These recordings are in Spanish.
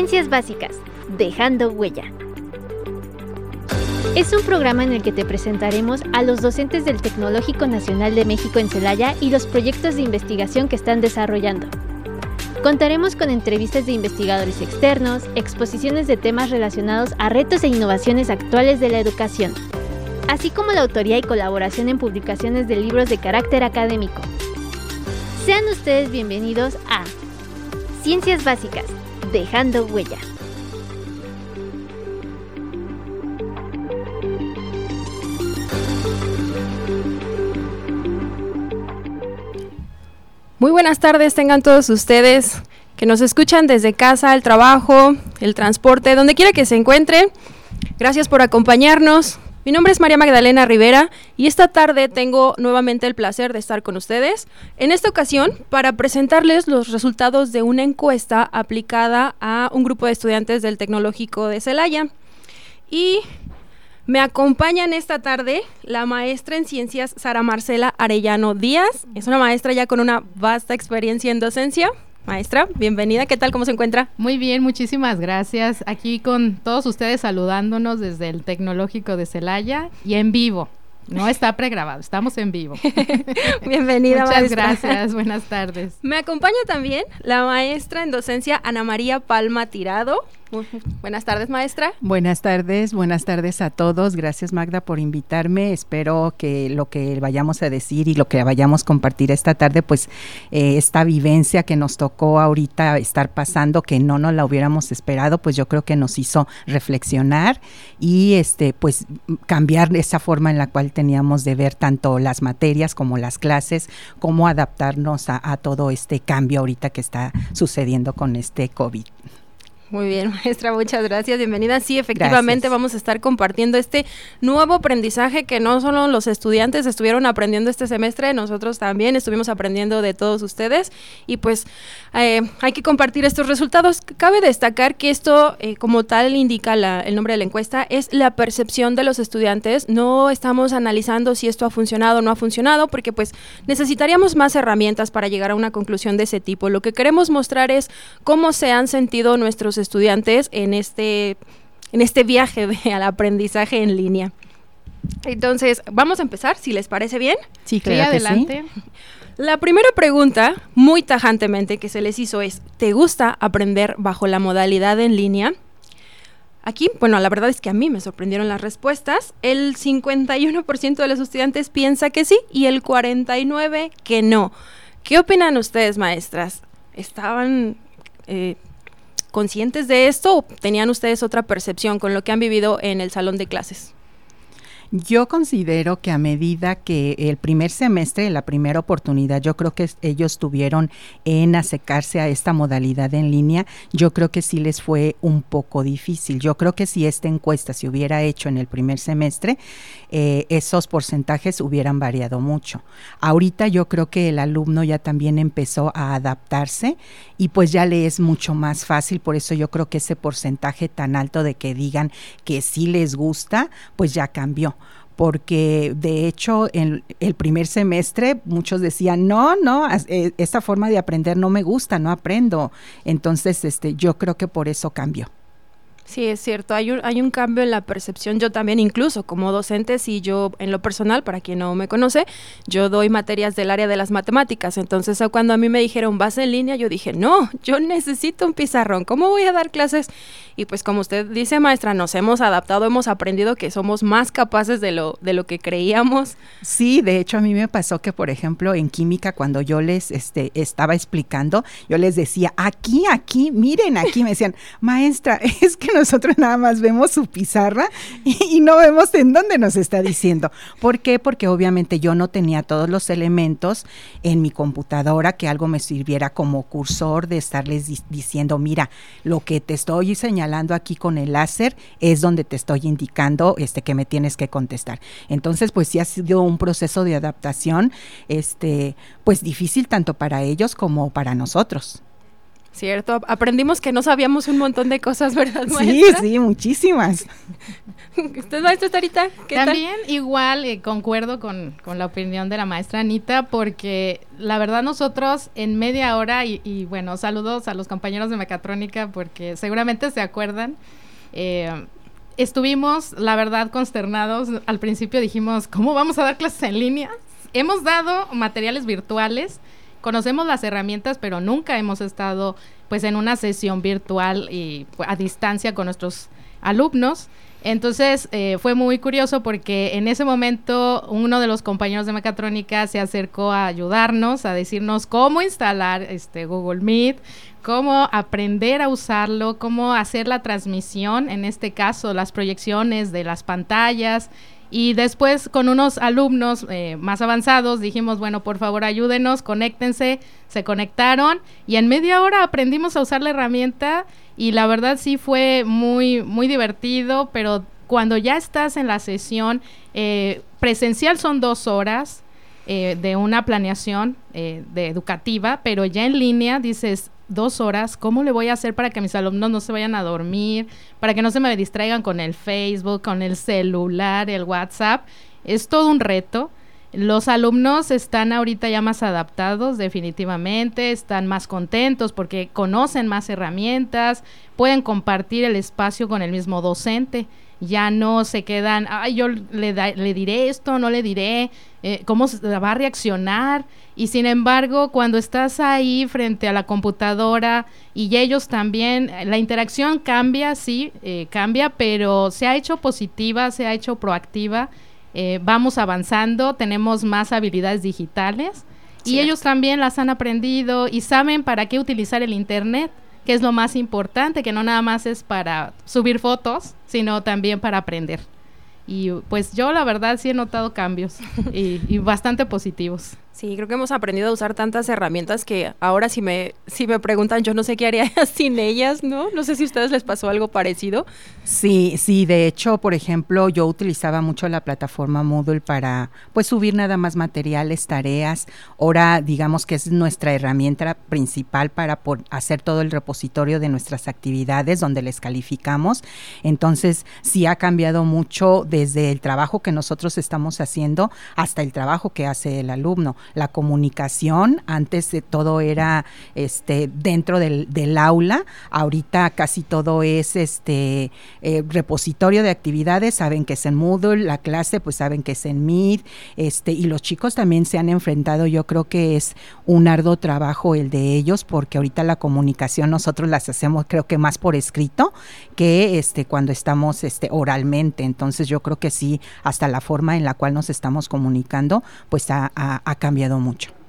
Ciencias Básicas, Dejando Huella. Es un programa en el que te presentaremos a los docentes del Tecnológico Nacional de México en Celaya y los proyectos de investigación que están desarrollando. Contaremos con entrevistas de investigadores externos, exposiciones de temas relacionados a retos e innovaciones actuales de la educación, así como la autoría y colaboración en publicaciones de libros de carácter académico. Sean ustedes bienvenidos a Ciencias Básicas, dejando huella. Muy buenas tardes, tengan todos ustedes que nos escuchan desde casa, el trabajo, el transporte, donde quiera que se encuentren. Gracias por acompañarnos. Mi nombre es María Magdalena Rivera y esta tarde tengo nuevamente el placer de estar con ustedes. En esta ocasión para presentarles los resultados de una encuesta aplicada a un grupo de estudiantes del Tecnológico de Celaya. Y me acompañan esta tarde la maestra en ciencias Sara Marcela Arellano Díaz. Es una maestra ya con una vasta experiencia en docencia. Maestra, bienvenida. ¿Qué tal? ¿Cómo se encuentra? Muy bien, muchísimas gracias. Aquí con todos ustedes saludándonos desde el Tecnológico de Celaya y en vivo. No está pregrabado, estamos en vivo. Bienvenida, Muchas gracias, buenas tardes. Me acompaña también la maestra en docencia Ana María Palma Tirado. Buenas tardes, maestra. Buenas tardes, buenas tardes a todos. Gracias, Magda, por invitarme. Espero que lo que vayamos a decir y lo que vayamos a compartir esta tarde, pues eh, esta vivencia que nos tocó ahorita estar pasando, que no nos la hubiéramos esperado, pues yo creo que nos hizo reflexionar y este, pues cambiar esa forma en la cual teníamos de ver tanto las materias como las clases, cómo adaptarnos a, a todo este cambio ahorita que está sucediendo con este COVID. Muy bien, maestra, muchas gracias. Bienvenida. Sí, efectivamente vamos a estar compartiendo este nuevo aprendizaje que no solo los estudiantes estuvieron aprendiendo este semestre, nosotros también estuvimos aprendiendo de todos ustedes y pues eh, hay que compartir estos resultados. Cabe destacar que esto, eh, como tal indica el nombre de la encuesta, es la percepción de los estudiantes. No estamos analizando si esto ha funcionado o no ha funcionado, porque pues necesitaríamos más herramientas para llegar a una conclusión de ese tipo. Lo que queremos mostrar es cómo se han sentido nuestros estudiantes en este, en este viaje al aprendizaje en línea. Entonces, vamos a empezar, si les parece bien. Sí, claro adelante. La primera pregunta, muy tajantemente, que se les hizo es, ¿te gusta aprender bajo la modalidad en línea? Aquí, bueno, la verdad es que a mí me sorprendieron las respuestas. El 51% de los estudiantes piensa que sí y el 49% que no. ¿Qué opinan ustedes, maestras? ¿Estaban eh, conscientes de esto o tenían ustedes otra percepción con lo que han vivido en el salón de clases? Yo considero que a medida que el primer semestre, la primera oportunidad, yo creo que ellos tuvieron en acercarse a esta modalidad en línea, yo creo que sí les fue un poco difícil. Yo creo que si esta encuesta se hubiera hecho en el primer semestre, eh, esos porcentajes hubieran variado mucho. Ahorita yo creo que el alumno ya también empezó a adaptarse y pues ya le es mucho más fácil, por eso yo creo que ese porcentaje tan alto de que digan que sí les gusta, pues ya cambió porque de hecho en el primer semestre muchos decían, no, no, eh, esta forma de aprender no me gusta, no aprendo. Entonces, este, yo creo que por eso cambió. Sí, es cierto, hay un, hay un cambio en la percepción, yo también incluso como docente, si yo en lo personal, para quien no me conoce, yo doy materias del área de las matemáticas, entonces cuando a mí me dijeron vas en línea, yo dije, no, yo necesito un pizarrón, ¿cómo voy a dar clases? Y pues como usted dice, maestra, nos hemos adaptado, hemos aprendido que somos más capaces de lo, de lo que creíamos. Sí, de hecho a mí me pasó que, por ejemplo, en química, cuando yo les este, estaba explicando, yo les decía, aquí, aquí, miren, aquí, me decían, maestra, es que nosotros nada más vemos su pizarra y, no vemos en dónde nos está diciendo. ¿Por qué? Porque obviamente yo no tenía todos los elementos en mi computadora que algo me sirviera como cursor de estarles diciendo, mira, lo que te estoy señalando aquí con el láser es donde te estoy indicando este que me tienes que contestar. Entonces, pues sí ha sido un proceso de adaptación este pues difícil tanto para ellos como para nosotros. Cierto, aprendimos que no sabíamos un montón de cosas, ¿verdad, maestra? Sí, sí, muchísimas. ¿Usted, maestra Tarita? ¿Qué También igual eh, concuerdo con, la opinión de la maestra Anita, porque la verdad nosotros en media hora, y, bueno, saludos a los compañeros de mecatrónica, porque seguramente se acuerdan, eh, estuvimos, la verdad, consternados. Al principio dijimos, ¿cómo vamos a dar clases en línea? Hemos dado materiales virtuales, conocemos las herramientas, pero nunca hemos estado pues en una sesión virtual y a distancia con nuestros alumnos. Entonces eh, fue muy curioso porque en ese momento uno de los compañeros de mecatrónica se acercó a ayudarnos, a decirnos cómo instalar este Google Meet, cómo aprender a usarlo, cómo hacer la transmisión, en este caso las proyecciones de las pantallas. Y después con unos alumnos eh, más avanzados dijimos, bueno, por favor ayúdenos, conéctense, se conectaron y en media hora aprendimos a usar la herramienta y la verdad sí fue muy, muy divertido, pero cuando ya estás en la sesión, eh, presencial son dos horas eh, de una planeación de educativa, pero ya en línea dices, dos horas, ¿cómo le voy a hacer para que mis alumnos no se vayan a dormir, para que no se me distraigan con el Facebook, con el celular, el WhatsApp? Es todo un reto. Los alumnos están ahorita ya más adaptados definitivamente, están más contentos porque conocen más herramientas, pueden compartir el espacio con el mismo docente ya no se quedan, ay, yo le, le diré esto, no le diré, eh, cómo va a reaccionar. Y sin embargo, cuando estás ahí frente a la computadora y ellos también, la interacción cambia, sí, eh, cambia, pero se ha hecho positiva, se ha hecho proactiva. Eh, vamos avanzando, tenemos más habilidades digitales y ellos también las han aprendido y saben para qué utilizar el Internet que es lo más importante, que no nada más es para subir fotos, sino también para aprender. Y pues yo la verdad sí he notado cambios y, y bastante positivos. Sí, creo que hemos aprendido a usar tantas herramientas que ahora si me, si me preguntan, yo no sé qué haría sin ellas, ¿no? No sé si a ustedes les pasó algo parecido. Sí, sí, de hecho, por ejemplo, yo utilizaba mucho la plataforma Moodle para pues subir nada más materiales, tareas. Ahora digamos que es nuestra herramienta principal para hacer todo el repositorio de nuestras actividades donde les calificamos. Entonces, sí ha cambiado mucho desde el trabajo que nosotros estamos haciendo hasta el trabajo que hace el alumno la comunicación, antes de todo era este dentro del, aula, ahorita casi todo es este eh, repositorio de actividades, saben que es en Moodle, la clase pues saben que es en Meet, este, y los chicos también se han enfrentado, yo creo que es un arduo trabajo el de ellos, porque ahorita la comunicación nosotros las hacemos creo que más por escrito que este cuando estamos este oralmente. Entonces yo creo que sí, hasta la forma en la cual nos estamos comunicando, pues ha, cambiado mucho.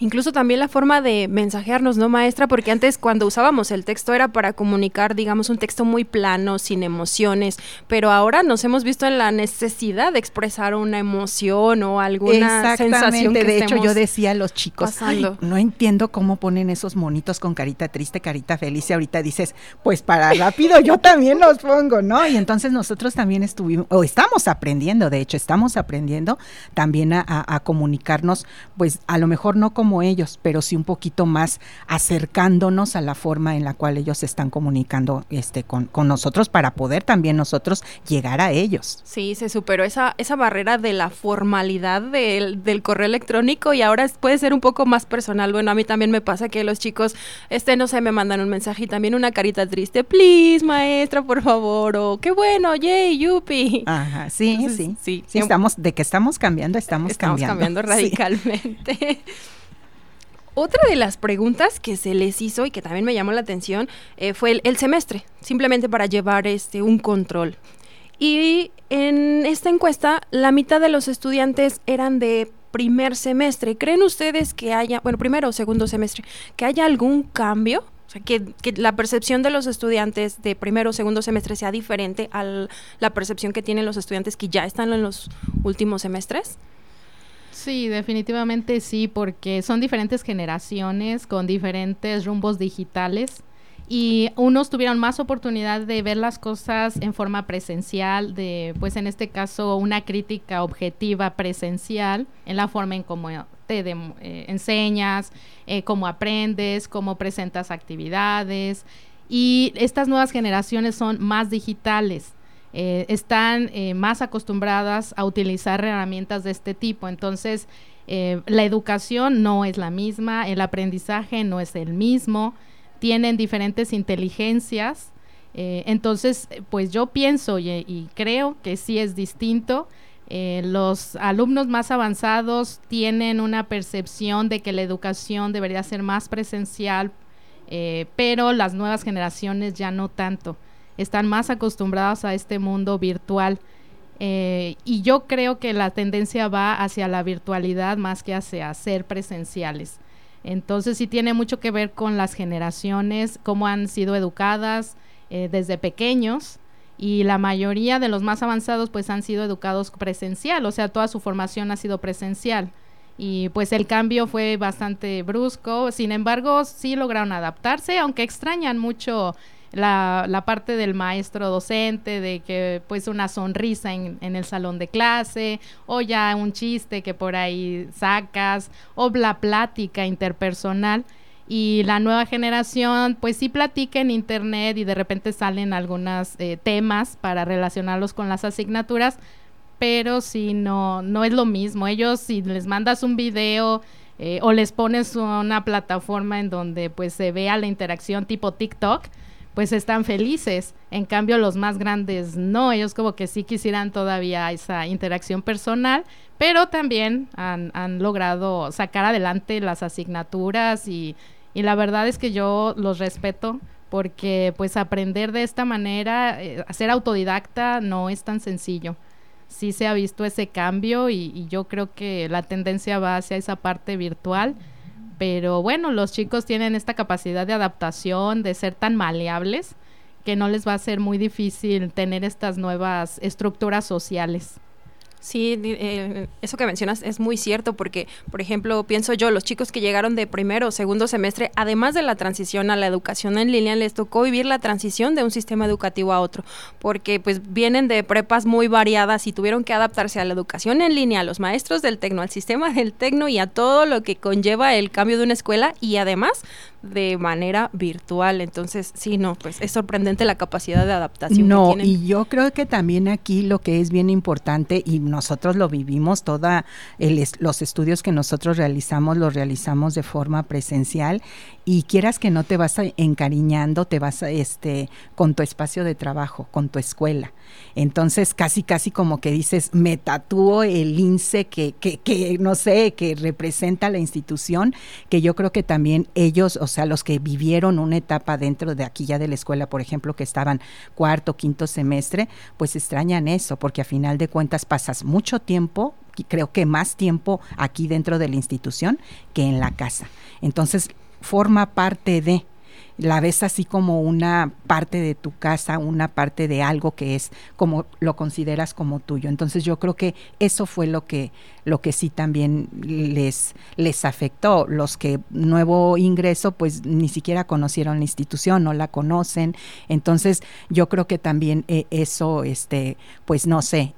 Incluso también la forma de mensajearnos, ¿no, maestra? Porque antes cuando usábamos el texto era para comunicar, digamos, un texto muy plano, sin emociones, pero ahora nos hemos visto en la necesidad de expresar una emoción o alguna sensación que de hecho yo decía a los chicos, no entiendo cómo ponen esos monitos con carita triste, carita feliz, y ahorita dices, pues para rápido yo también los pongo, ¿no? Y entonces nosotros también estuvimos, o estamos aprendiendo, de hecho, estamos aprendiendo también a, a comunicarnos, pues a lo mejor no como ellos, pero sí un poquito más acercándonos a la forma en la cual ellos están comunicando este, con, nosotros para poder también nosotros llegar a ellos. Sí, se superó esa, esa barrera de la formalidad del, correo electrónico y ahora puede ser un poco más personal. Bueno, a mí también me pasa que los chicos, este, no sé, me mandan un mensaje y también una carita triste, please, maestra, por favor, o qué bueno, yay, yupi. Ajá, sí, sí, sí, sí. estamos, de que estamos cambiando, estamos, estamos cambiando. radicalmente. Otra de las preguntas que se les hizo y que también me llamó la atención eh, fue el, semestre, simplemente para llevar este un control. Y en esta encuesta, la mitad de los estudiantes eran de primer semestre. ¿Creen ustedes que haya, bueno, primero o segundo semestre, que haya algún cambio? O sea, que, que la percepción de los estudiantes de primero o segundo semestre sea diferente a la percepción que tienen los estudiantes que ya están en los últimos semestres. Sí, definitivamente sí, porque son diferentes generaciones con diferentes rumbos digitales y unos tuvieron más oportunidad de ver las cosas en forma presencial, de pues en este caso una crítica objetiva presencial en la forma en cómo te eh, enseñas, eh, cómo aprendes, cómo presentas actividades. Y estas nuevas generaciones son más digitales. Están más acostumbradas a utilizar herramientas de este tipo. Entonces, la educación no es la misma, el aprendizaje no es el mismo, tienen diferentes inteligencias eh, entonces, pues yo pienso y, creo que sí es distinto. Eh, los alumnos más avanzados tienen una percepción de que la educación debería ser más presencial, eh, pero las nuevas generaciones ya no tanto. Están más acostumbrados a este mundo virtual. y yo creo que la tendencia va hacia la virtualidad más que hacia ser presenciales. Entonces sí tiene mucho que ver con las generaciones, cómo han sido educadas, eh, desde pequeños y la mayoría de los más avanzados pues han sido educados presencial, o sea, toda su formación ha sido presencial. Y pues el cambio fue bastante brusco, sin embargo sí lograron adaptarse, aunque extrañan mucho la, la, parte del maestro docente, de que pues una sonrisa en, el salón de clase, o ya un chiste que por ahí sacas, o la plática interpersonal y la nueva generación pues sí platica en internet y de repente salen algunos eh, temas para relacionarlos con las asignaturas, pero si no, no es lo mismo. Ellos si les mandas un video eh, o les pones una plataforma en donde pues se vea la interacción tipo TikTok, pues están felices. En cambio, los más grandes no, ellos como que sí quisieran todavía esa interacción personal, pero también han, han logrado sacar adelante las asignaturas y y la verdad es que yo los respeto porque pues aprender de esta manera, eh, ser autodidacta no es tan sencillo. Sí se ha visto ese cambio y, y, yo creo que la tendencia va hacia esa parte virtual, pero bueno, los chicos tienen esta capacidad de adaptación, de ser tan maleables, que no les va a ser muy difícil tener estas nuevas estructuras sociales. Sí, eh, eso que mencionas es muy cierto porque, por ejemplo, pienso yo, los chicos que llegaron de primero o segundo semestre, además de la transición a la educación en línea, les tocó vivir la transición de un sistema educativo a otro, porque pues vienen de prepas muy variadas y tuvieron que adaptarse a la educación en línea, a los maestros del tecno, al sistema del tecno y a todo lo que conlleva el cambio de una escuela y además de manera virtual. Entonces, sí, no, pues es sorprendente la capacidad de adaptación. No, que tienen. y yo creo que también aquí lo que es bien importante, y nosotros lo vivimos, toda los estudios que nosotros realizamos, los realizamos de forma presencial, y quieras que no te vas encariñando, te vas a, este, con tu espacio de trabajo, con tu escuela. Entonces, casi, casi como que dices, me tatúo el INSE que, que, que, no sé, que representa la institución, que yo creo que también ellos, o sea, los que vivieron una etapa dentro de aquí ya de la escuela, por ejemplo, que estaban cuarto, quinto semestre, pues extrañan eso, porque a final de cuentas pasas mucho tiempo creo que más tiempo aquí dentro de la institución que en la casa. Entonces, forma parte de la ves así como una parte de tu casa, una parte de algo que es como lo consideras como tuyo. Entonces yo creo que eso fue lo que lo que sí también les les afectó. Los que nuevo ingreso pues ni siquiera conocieron la institución, no la conocen. Entonces yo creo que también eh, eso este pues no sé,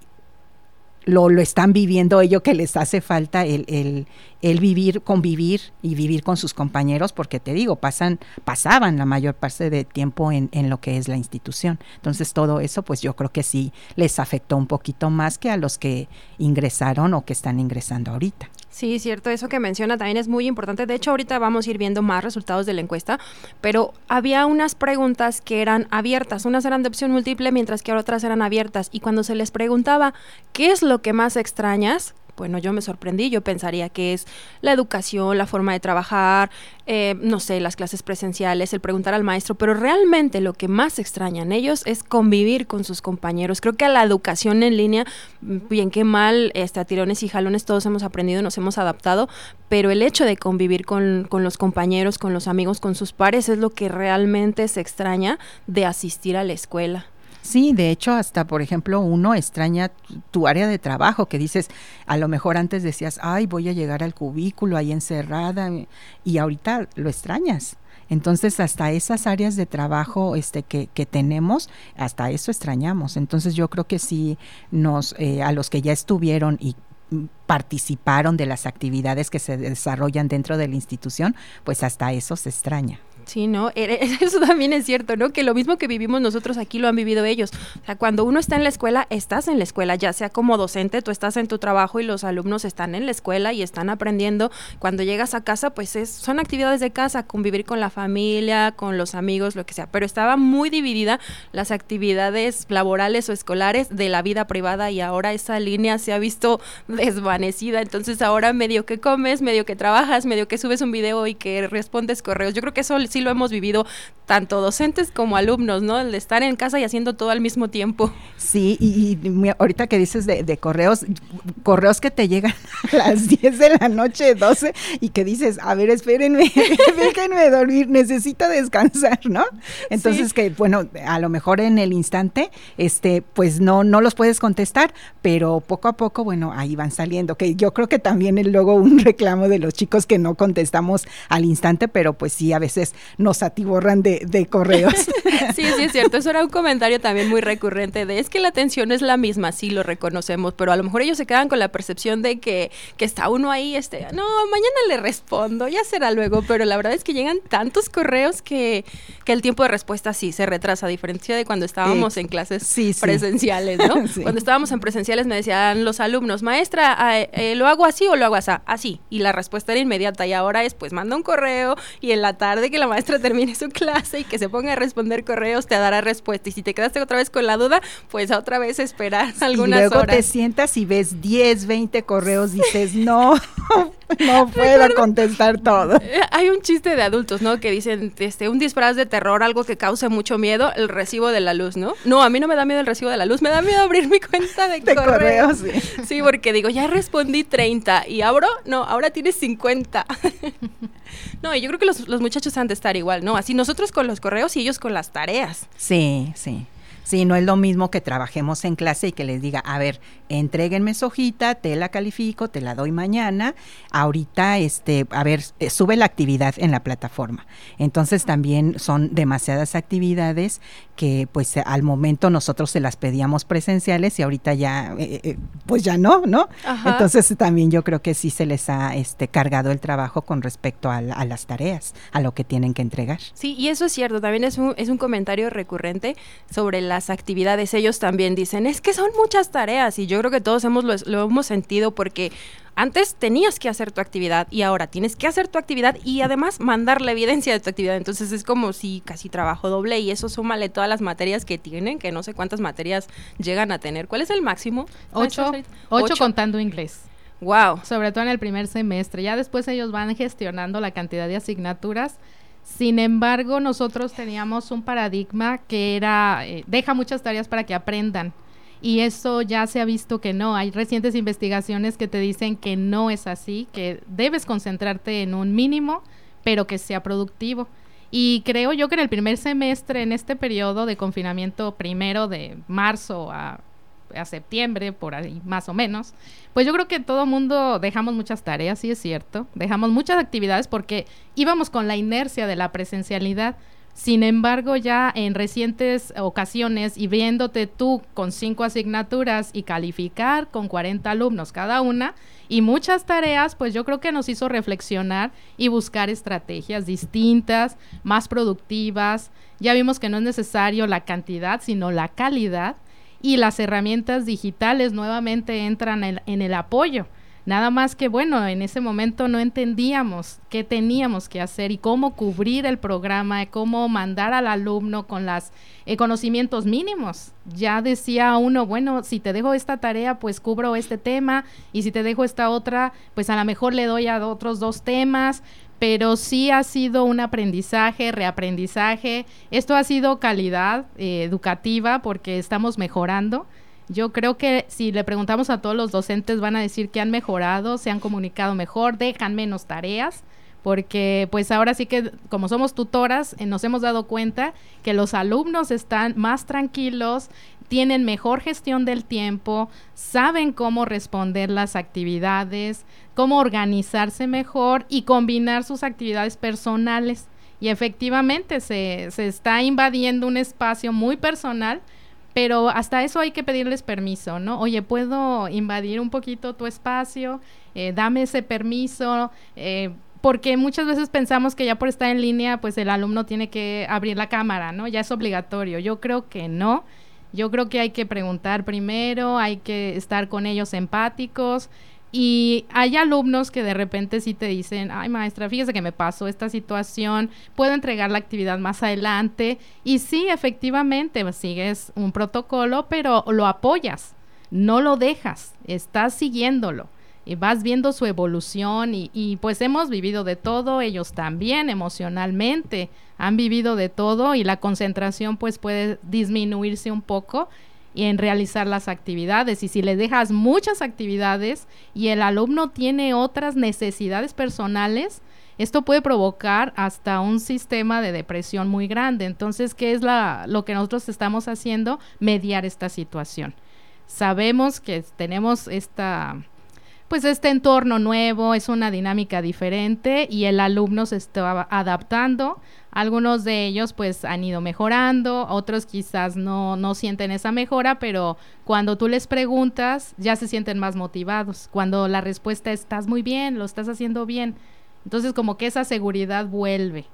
lo, lo están viviendo ello que les hace falta el, el, el, vivir, convivir y vivir con sus compañeros, porque te digo, pasan, pasaban la mayor parte de tiempo en, en lo que es la institución. Entonces todo eso, pues yo creo que sí les afectó un poquito más que a los que ingresaron o que están ingresando ahorita. Sí, cierto, eso que menciona también es muy importante. De hecho, ahorita vamos a ir viendo más resultados de la encuesta, pero había unas preguntas que eran abiertas, unas eran de opción múltiple, mientras que otras eran abiertas. Y cuando se les preguntaba, ¿qué es lo que más extrañas? Bueno, yo me sorprendí, yo pensaría que es la educación, la forma de trabajar, eh, no sé, las clases presenciales, el preguntar al maestro, pero realmente lo que más extrañan ellos es convivir con sus compañeros. Creo que a la educación en línea, bien que mal, este, a tirones y jalones todos hemos aprendido, nos hemos adaptado, pero el hecho de convivir con, con los compañeros, con los amigos, con sus pares, es lo que realmente se extraña de asistir a la escuela. Sí, de hecho, hasta por ejemplo, uno extraña tu área de trabajo, que dices, a lo mejor antes decías, ay, voy a llegar al cubículo ahí encerrada, y ahorita lo extrañas. Entonces, hasta esas áreas de trabajo este, que, que tenemos, hasta eso extrañamos. Entonces, yo creo que sí, nos, eh, a los que ya estuvieron y participaron de las actividades que se desarrollan dentro de la institución, pues hasta eso se extraña. Sí, ¿no? Eso también es cierto, ¿no? Que lo mismo que vivimos nosotros aquí lo han vivido ellos. O sea, cuando uno está en la escuela, estás en la escuela, ya sea como docente, tú estás en tu trabajo y los alumnos están en la escuela y están aprendiendo. Cuando llegas a casa, pues es, son actividades de casa, convivir con la familia, con los amigos, lo que sea. Pero estaba muy dividida las actividades laborales o escolares de la vida privada y ahora esa línea se ha visto desvanecida. Entonces ahora medio que comes, medio que trabajas, medio que subes un video y que respondes correos. Yo creo que eso sí lo hemos vivido tanto docentes como alumnos, ¿no? El de estar en casa y haciendo todo al mismo tiempo. Sí, y, ahorita que dices de, correos, correos que te llegan a las 10 de la noche, 12, y que dices, a ver, espérenme, déjenme dormir, necesito descansar, ¿no? Entonces que, bueno, a lo mejor en el instante, este, pues no, no los puedes contestar, pero poco a poco, bueno, ahí van saliendo, que yo creo que también es luego un reclamo de los chicos que no contestamos al instante, pero pues sí, a veces nos atiborran de, de correos. sí, sí, es cierto. Eso era un comentario también muy recurrente de es que la atención es la misma, sí lo reconocemos, pero a lo mejor ellos se quedan con la percepción de que, que está uno ahí, este, no, mañana le respondo, ya será luego, pero la verdad es que llegan tantos correos que, que el tiempo de respuesta sí se retrasa, a diferencia de cuando estábamos en clases presenciales, ¿no? Cuando estábamos en presenciales me decían los alumnos, maestra, eh, ¿lo hago así o lo hago así? Así. Y la respuesta era inmediata y ahora es, pues manda un correo y en la tarde que la maestra termine su clase y que se ponga a responder correos, te dará respuesta. Y si te quedaste otra vez con la duda, pues otra vez esperar algunas horas. Y luego te sientas y ves 10, 20 correos, dices, no, no puedo contestar todo. Eh, hay un chiste de adultos, ¿no? Que dicen, este, un disfraz de terror, algo que cause mucho miedo, el recibo de la luz, ¿no? No, a mí no me da miedo el recibo de la luz, me da miedo abrir mi cuenta de, correos. sí. sí, porque digo, ya respondí 30 y abro, no, ahora tienes 50. No, y yo creo que los, los muchachos han de igual, ¿no? Así nosotros con los correos y ellos con las tareas. Sí, sí. Sí, no es lo mismo que trabajemos en clase y que les diga, a ver, entréguenme su hojita, te la califico, te la doy mañana. Ahorita, este, a ver, eh, sube la actividad en la plataforma. Entonces también son demasiadas actividades que pues al momento nosotros se las pedíamos presenciales y ahorita ya, eh, eh, pues ya no, ¿no? Entonces también yo creo que sí se les ha este, cargado el trabajo con respecto a, a, las tareas, a lo que tienen que entregar. Sí, y eso es cierto, también es un, es un comentario recurrente sobre la actividades, ellos también dicen, es que son muchas tareas y yo creo que todos hemos, lo, hemos sentido porque antes tenías que hacer tu actividad y ahora tienes que hacer tu actividad y además mandar la evidencia de tu actividad. Entonces es como si casi trabajo doble y eso súmale todas las materias que tienen, que no sé cuántas materias llegan a tener. ¿Cuál es el máximo? Ocho, ocho, contando inglés. Wow. Sobre todo en el primer semestre. Ya después ellos van gestionando la cantidad de asignaturas sin embargo, nosotros teníamos un paradigma que era, eh, deja muchas tareas para que aprendan. Y eso ya se ha visto que no. Hay recientes investigaciones que te dicen que no es así, que debes concentrarte en un mínimo, pero que sea productivo. Y creo yo que en el primer semestre, en este periodo de confinamiento primero de marzo a a septiembre, por ahí más o menos, pues yo creo que todo mundo dejamos muchas tareas, sí es cierto, dejamos muchas actividades porque íbamos con la inercia de la presencialidad. Sin embargo, ya en recientes ocasiones y viéndote tú con cinco asignaturas y calificar con 40 alumnos cada una y muchas tareas, pues yo creo que nos hizo reflexionar y buscar estrategias distintas, más productivas. Ya vimos que no es necesario la cantidad, sino la calidad y las herramientas digitales nuevamente entran en, el apoyo. Nada más que, bueno, en ese momento no entendíamos qué teníamos que hacer y cómo cubrir el programa, cómo mandar al alumno con los eh, conocimientos mínimos. Ya decía uno, bueno, si te dejo esta tarea, pues cubro este tema, y si te dejo esta otra, pues a lo mejor le doy a otros dos temas, pero sí ha sido un aprendizaje, reaprendizaje. Esto ha sido calidad eh, educativa porque estamos mejorando. Yo creo que si le preguntamos a todos los docentes van a decir que han mejorado, se han comunicado mejor, dejan menos tareas, porque pues ahora sí que como somos tutoras eh, nos hemos dado cuenta que los alumnos están más tranquilos, tienen mejor gestión del tiempo, saben cómo responder las actividades, cómo organizarse mejor y combinar sus actividades personales. Y efectivamente se, se está invadiendo un espacio muy personal pero hasta eso hay que pedirles permiso, ¿no? Oye, ¿puedo invadir un poquito tu espacio? Eh, dame ese permiso. Eh, porque muchas veces pensamos que ya por estar en línea, pues el alumno tiene que abrir la cámara, ¿no? Ya es obligatorio. Yo creo que no. Yo creo que hay que preguntar primero, hay que estar con ellos empáticos. Y hay alumnos que de repente sí te dicen, ay maestra, fíjese que me pasó esta situación, puedo entregar la actividad más adelante. Y sí, efectivamente, pues, sigues un protocolo, pero lo apoyas, no lo dejas, estás siguiéndolo. Vas viendo su evolución y, y pues hemos vivido de todo, ellos también emocionalmente han vivido de todo y la concentración pues puede disminuirse un poco y en realizar las actividades. Y si le dejas muchas actividades y el alumno tiene otras necesidades personales, esto puede provocar hasta un sistema de depresión muy grande. Entonces, ¿qué es la, lo que nosotros estamos haciendo? Mediar esta situación. Sabemos que tenemos esta pues este entorno nuevo, es una dinámica diferente y el alumno se está adaptando. Algunos de ellos pues han ido mejorando, otros quizás no, no sienten esa mejora, pero cuando tú les preguntas ya se sienten más motivados. Cuando la respuesta es, estás muy bien, lo estás haciendo bien. Entonces como que esa seguridad vuelve.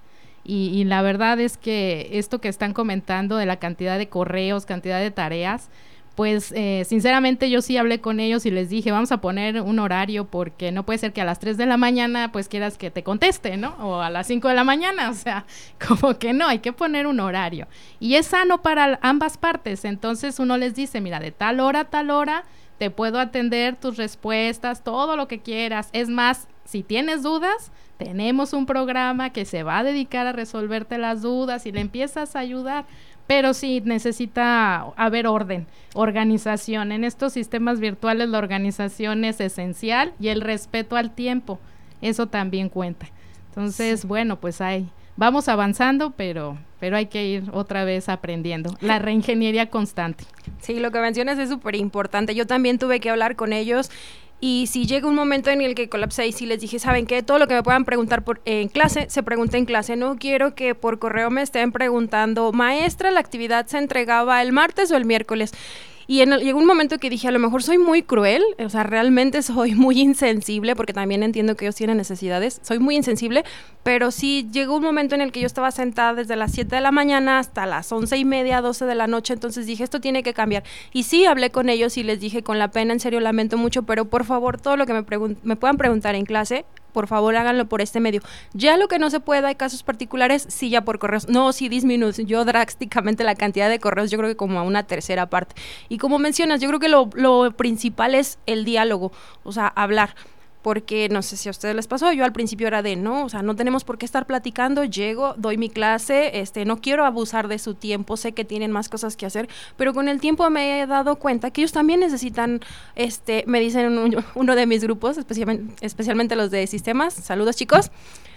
Y, y la verdad es que esto que están comentando de la cantidad de correos, cantidad de tareas, pues eh, sinceramente yo sí hablé con ellos y les dije, vamos a poner un horario porque no puede ser que a las 3 de la mañana pues quieras que te conteste, ¿no? O a las 5 de la mañana, o sea, como que no, hay que poner un horario. Y es sano para ambas partes, entonces uno les dice, mira, de tal hora a tal hora te puedo atender tus respuestas, todo lo que quieras. Es más, si tienes dudas, tenemos un programa que se va a dedicar a resolverte las dudas y le empiezas a ayudar pero sí necesita haber orden, organización. En estos sistemas virtuales la organización es esencial y el respeto al tiempo, eso también cuenta. Entonces, bueno, pues hay, vamos avanzando, pero, pero hay que ir otra vez aprendiendo. La reingeniería constante. Sí, lo que mencionas es súper importante. Yo también tuve que hablar con ellos y si llega un momento en el que colapsé y si les dije, ¿saben qué? Todo lo que me puedan preguntar por, en clase, se pregunta en clase. No quiero que por correo me estén preguntando, maestra, la actividad se entregaba el martes o el miércoles. Y en llegó un momento que dije, a lo mejor soy muy cruel, o sea, realmente soy muy insensible, porque también entiendo que ellos tienen necesidades, soy muy insensible, pero sí llegó un momento en el que yo estaba sentada desde las 7 de la mañana hasta las once y media, 12 de la noche, entonces dije, esto tiene que cambiar. Y sí, hablé con ellos y les dije, con la pena, en serio, lamento mucho, pero por favor, todo lo que me, me puedan preguntar en clase, por favor háganlo por este medio. Ya lo que no se pueda, hay casos particulares, sí ya por correos. No, sí yo drásticamente la cantidad de correos, yo creo que como a una tercera parte. Y como mencionas, yo creo que lo, lo principal es el diálogo, o sea, hablar porque no sé si a ustedes les pasó, yo al principio era de, no, o sea, no tenemos por qué estar platicando, llego, doy mi clase, este, no quiero abusar de su tiempo, sé que tienen más cosas que hacer, pero con el tiempo me he dado cuenta que ellos también necesitan, este, me dicen uno de mis grupos, especialmente, especialmente los de sistemas, saludos chicos,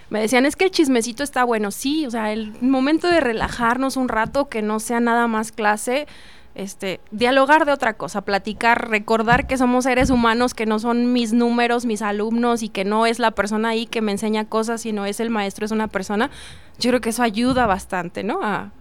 me decían, es que el chismecito está bueno, sí, o sea, el momento de relajarnos un rato, que no sea nada más clase, este, dialogar de otra cosa, platicar, recordar que somos seres humanos, que no son mis números, mis alumnos y que no es la persona ahí que me enseña cosas, sino es el maestro, es una persona. Yo creo que eso ayuda bastante, ¿no? A,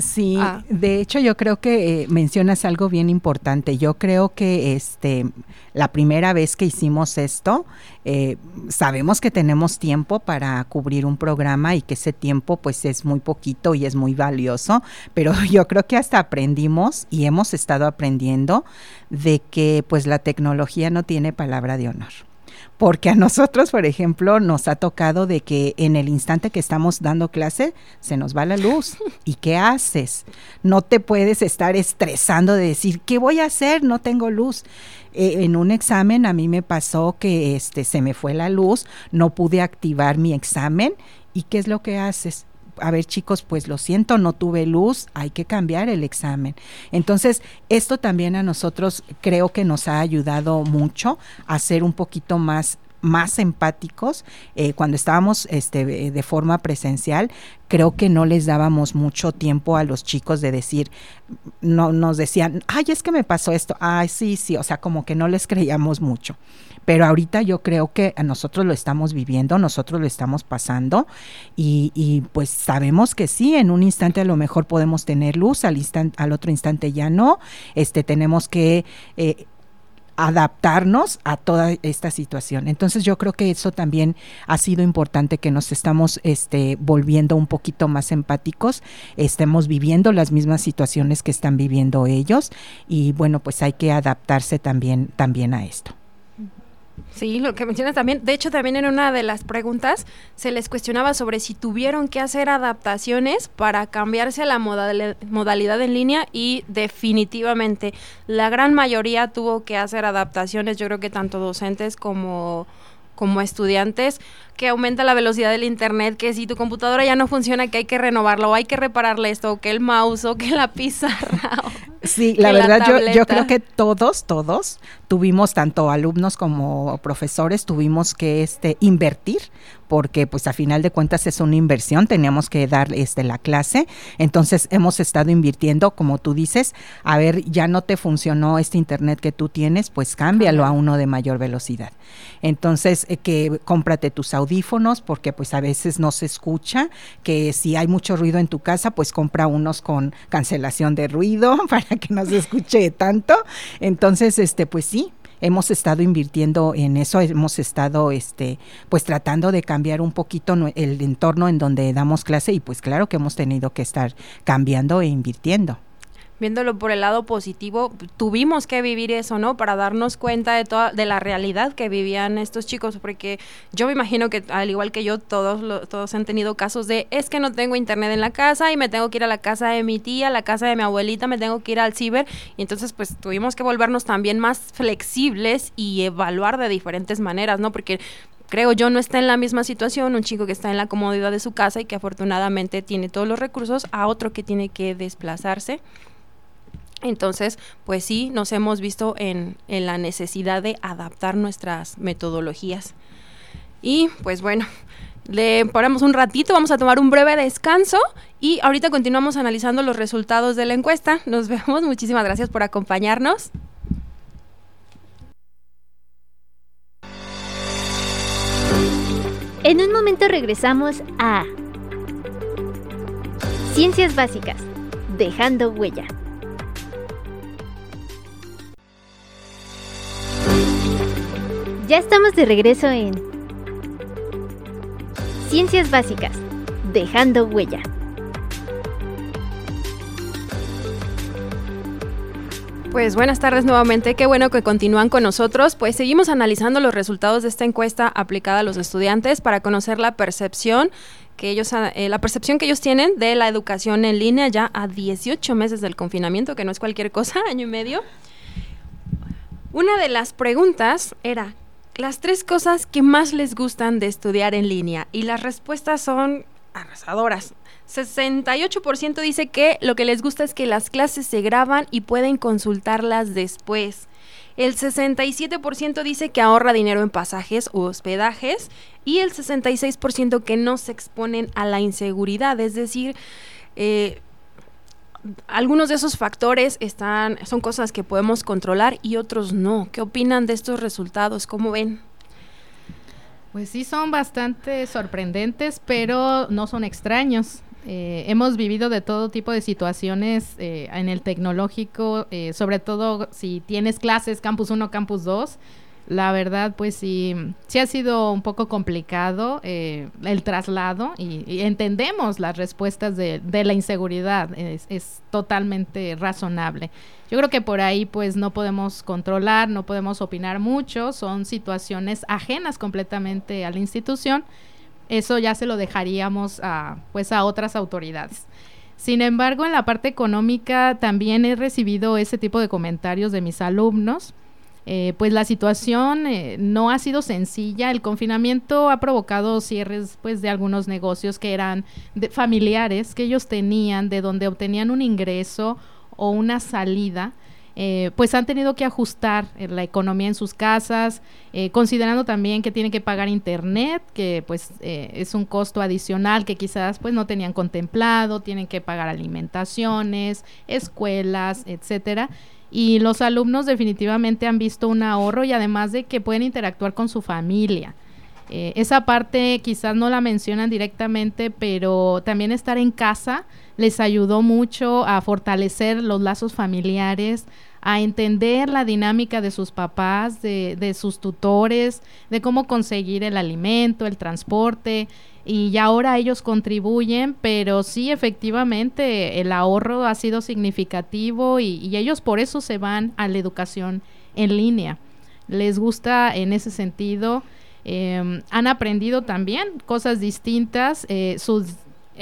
Sí, ah. de hecho yo creo que eh, mencionas algo bien importante. Yo creo que este la primera vez que hicimos esto, eh, sabemos que tenemos tiempo para cubrir un programa y que ese tiempo pues es muy poquito y es muy valioso, pero yo creo que hasta aprendimos y hemos estado aprendiendo de que pues la tecnología no tiene palabra de honor porque a nosotros, por ejemplo, nos ha tocado de que en el instante que estamos dando clase se nos va la luz. ¿Y qué haces? No te puedes estar estresando de decir, ¿qué voy a hacer? No tengo luz. Eh, en un examen a mí me pasó que este se me fue la luz, no pude activar mi examen y ¿qué es lo que haces? A ver chicos, pues lo siento, no tuve luz, hay que cambiar el examen. Entonces, esto también a nosotros creo que nos ha ayudado mucho a ser un poquito más más empáticos eh, cuando estábamos este, de forma presencial creo que no les dábamos mucho tiempo a los chicos de decir no nos decían ay es que me pasó esto ay sí sí o sea como que no les creíamos mucho. Pero ahorita yo creo que a nosotros lo estamos viviendo, nosotros lo estamos pasando y, pues sabemos que sí, en un instante a lo mejor podemos tener luz, al, instante, al otro instante ya no, este, tenemos que... Eh, adaptarnos a toda esta situación. Entonces yo creo que eso también ha sido importante que nos estamos este, volviendo un poquito más empáticos, estemos viviendo las mismas situaciones que están viviendo ellos y bueno, pues hay que adaptarse también, también a esto. Sí, lo que mencionas también, de hecho también en una de las preguntas se les cuestionaba sobre si tuvieron que hacer adaptaciones para cambiarse a la modalidad en línea y definitivamente la gran mayoría tuvo que hacer adaptaciones, yo creo que tanto docentes como como estudiantes, que aumenta la velocidad del internet, que si tu computadora ya no funciona, que hay que renovarlo, o hay que repararle esto, o que el mouse, o que la pizarra. sí, la verdad yo, yo creo que todos, todos tuvimos, tanto alumnos como profesores, tuvimos que este, invertir porque pues a final de cuentas es una inversión, teníamos que dar este la clase, entonces hemos estado invirtiendo, como tú dices, a ver, ya no te funcionó este internet que tú tienes, pues cámbialo a uno de mayor velocidad. Entonces, eh, que cómprate tus audífonos porque pues a veces no se escucha, que si hay mucho ruido en tu casa, pues compra unos con cancelación de ruido para que no se escuche tanto. Entonces, este pues sí, hemos estado invirtiendo en eso, hemos estado este pues tratando de cambiar un poquito el entorno en donde damos clase y pues claro que hemos tenido que estar cambiando e invirtiendo viéndolo por el lado positivo, tuvimos que vivir eso, ¿no? Para darnos cuenta de toda de la realidad que vivían estos chicos, porque yo me imagino que al igual que yo todos todos han tenido casos de es que no tengo internet en la casa y me tengo que ir a la casa de mi tía, la casa de mi abuelita, me tengo que ir al ciber y entonces pues tuvimos que volvernos también más flexibles y evaluar de diferentes maneras, ¿no? Porque creo yo, no está en la misma situación un chico que está en la comodidad de su casa y que afortunadamente tiene todos los recursos a otro que tiene que desplazarse entonces, pues sí, nos hemos visto en, la necesidad de adaptar nuestras metodologías. Y pues bueno, le paramos un ratito, vamos a tomar un breve descanso y ahorita continuamos analizando los resultados de la encuesta. Nos vemos, muchísimas gracias por acompañarnos. En un momento regresamos a Ciencias Básicas, dejando huella. Ya estamos de regreso en Ciencias Básicas, dejando huella. Pues buenas tardes nuevamente, qué bueno que continúan con nosotros. Pues seguimos analizando los resultados de esta encuesta aplicada a los estudiantes para conocer la percepción que ellos eh, la percepción que ellos tienen de la educación en línea ya a 18 meses del confinamiento, que no es cualquier cosa, año y medio. Una de las preguntas era las tres cosas que más les gustan de estudiar en línea y las respuestas son arrasadoras. 68% dice que lo que les gusta es que las clases se graban y pueden consultarlas después. El 67% dice que ahorra dinero en pasajes u hospedajes y el 66% que no se exponen a la inseguridad, es decir, eh, algunos de esos factores están, son cosas que podemos controlar y otros no. ¿Qué opinan de estos resultados? ¿Cómo ven? Pues sí, son bastante sorprendentes, pero no son extraños. Eh, hemos vivido de todo tipo de situaciones eh, en el tecnológico, eh, sobre todo si tienes clases Campus 1, Campus 2 la verdad, pues sí, sí ha sido un poco complicado eh, el traslado y, entendemos las respuestas de, la inseguridad, es, totalmente razonable. Yo creo que por ahí pues no podemos controlar, no podemos opinar mucho, son situaciones ajenas completamente a la institución, eso ya se lo dejaríamos a, pues a otras autoridades. Sin embargo, en la parte económica también he recibido ese tipo de comentarios de mis alumnos eh, pues la situación eh, no ha sido sencilla. El confinamiento ha provocado cierres pues de algunos negocios que eran familiares que ellos tenían, de donde obtenían un ingreso o una salida. eh, pues han tenido que ajustar eh, la economía en sus casas, eh, considerando también que tienen que pagar internet, que pues es un costo adicional que quizás pues no tenían contemplado, tienen que pagar alimentaciones, escuelas, etcétera. Y los alumnos definitivamente han visto un ahorro y además de que pueden interactuar con su familia. Esa parte quizás no la mencionan directamente, pero también estar en casa les ayudó mucho a fortalecer los lazos familiares, a entender la dinámica de sus papás, de, de, sus tutores, de cómo conseguir el alimento, el transporte, y ya ahora ellos contribuyen, pero sí efectivamente el ahorro ha sido significativo y, ellos por eso se van a la educación en línea. Les gusta en ese sentido. Em, han aprendido también cosas distintas, eh,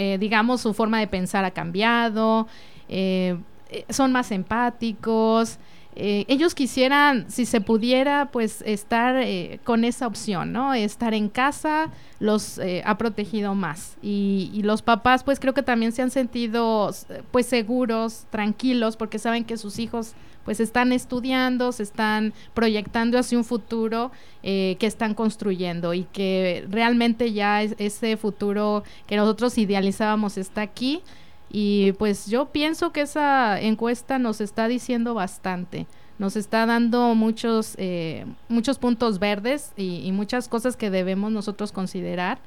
eh, digamos, su forma de pensar ha cambiado, eh, eh, son más empáticos. ellos quisieran, si se pudiera, pues estar con esa opción, ¿no? Estar en casa los ha protegido más. Y, y, los papás, pues creo que también se han sentido, pues seguros, tranquilos, porque saben que sus hijos pues están estudiando, se están proyectando hacia un futuro eh, que están construyendo y que realmente ya ese futuro que nosotros idealizábamos está aquí. Y pues yo pienso que esa encuesta nos está diciendo bastante nos está dando muchos, eh, muchos puntos verdes y, muchas cosas que debemos nosotros considerar,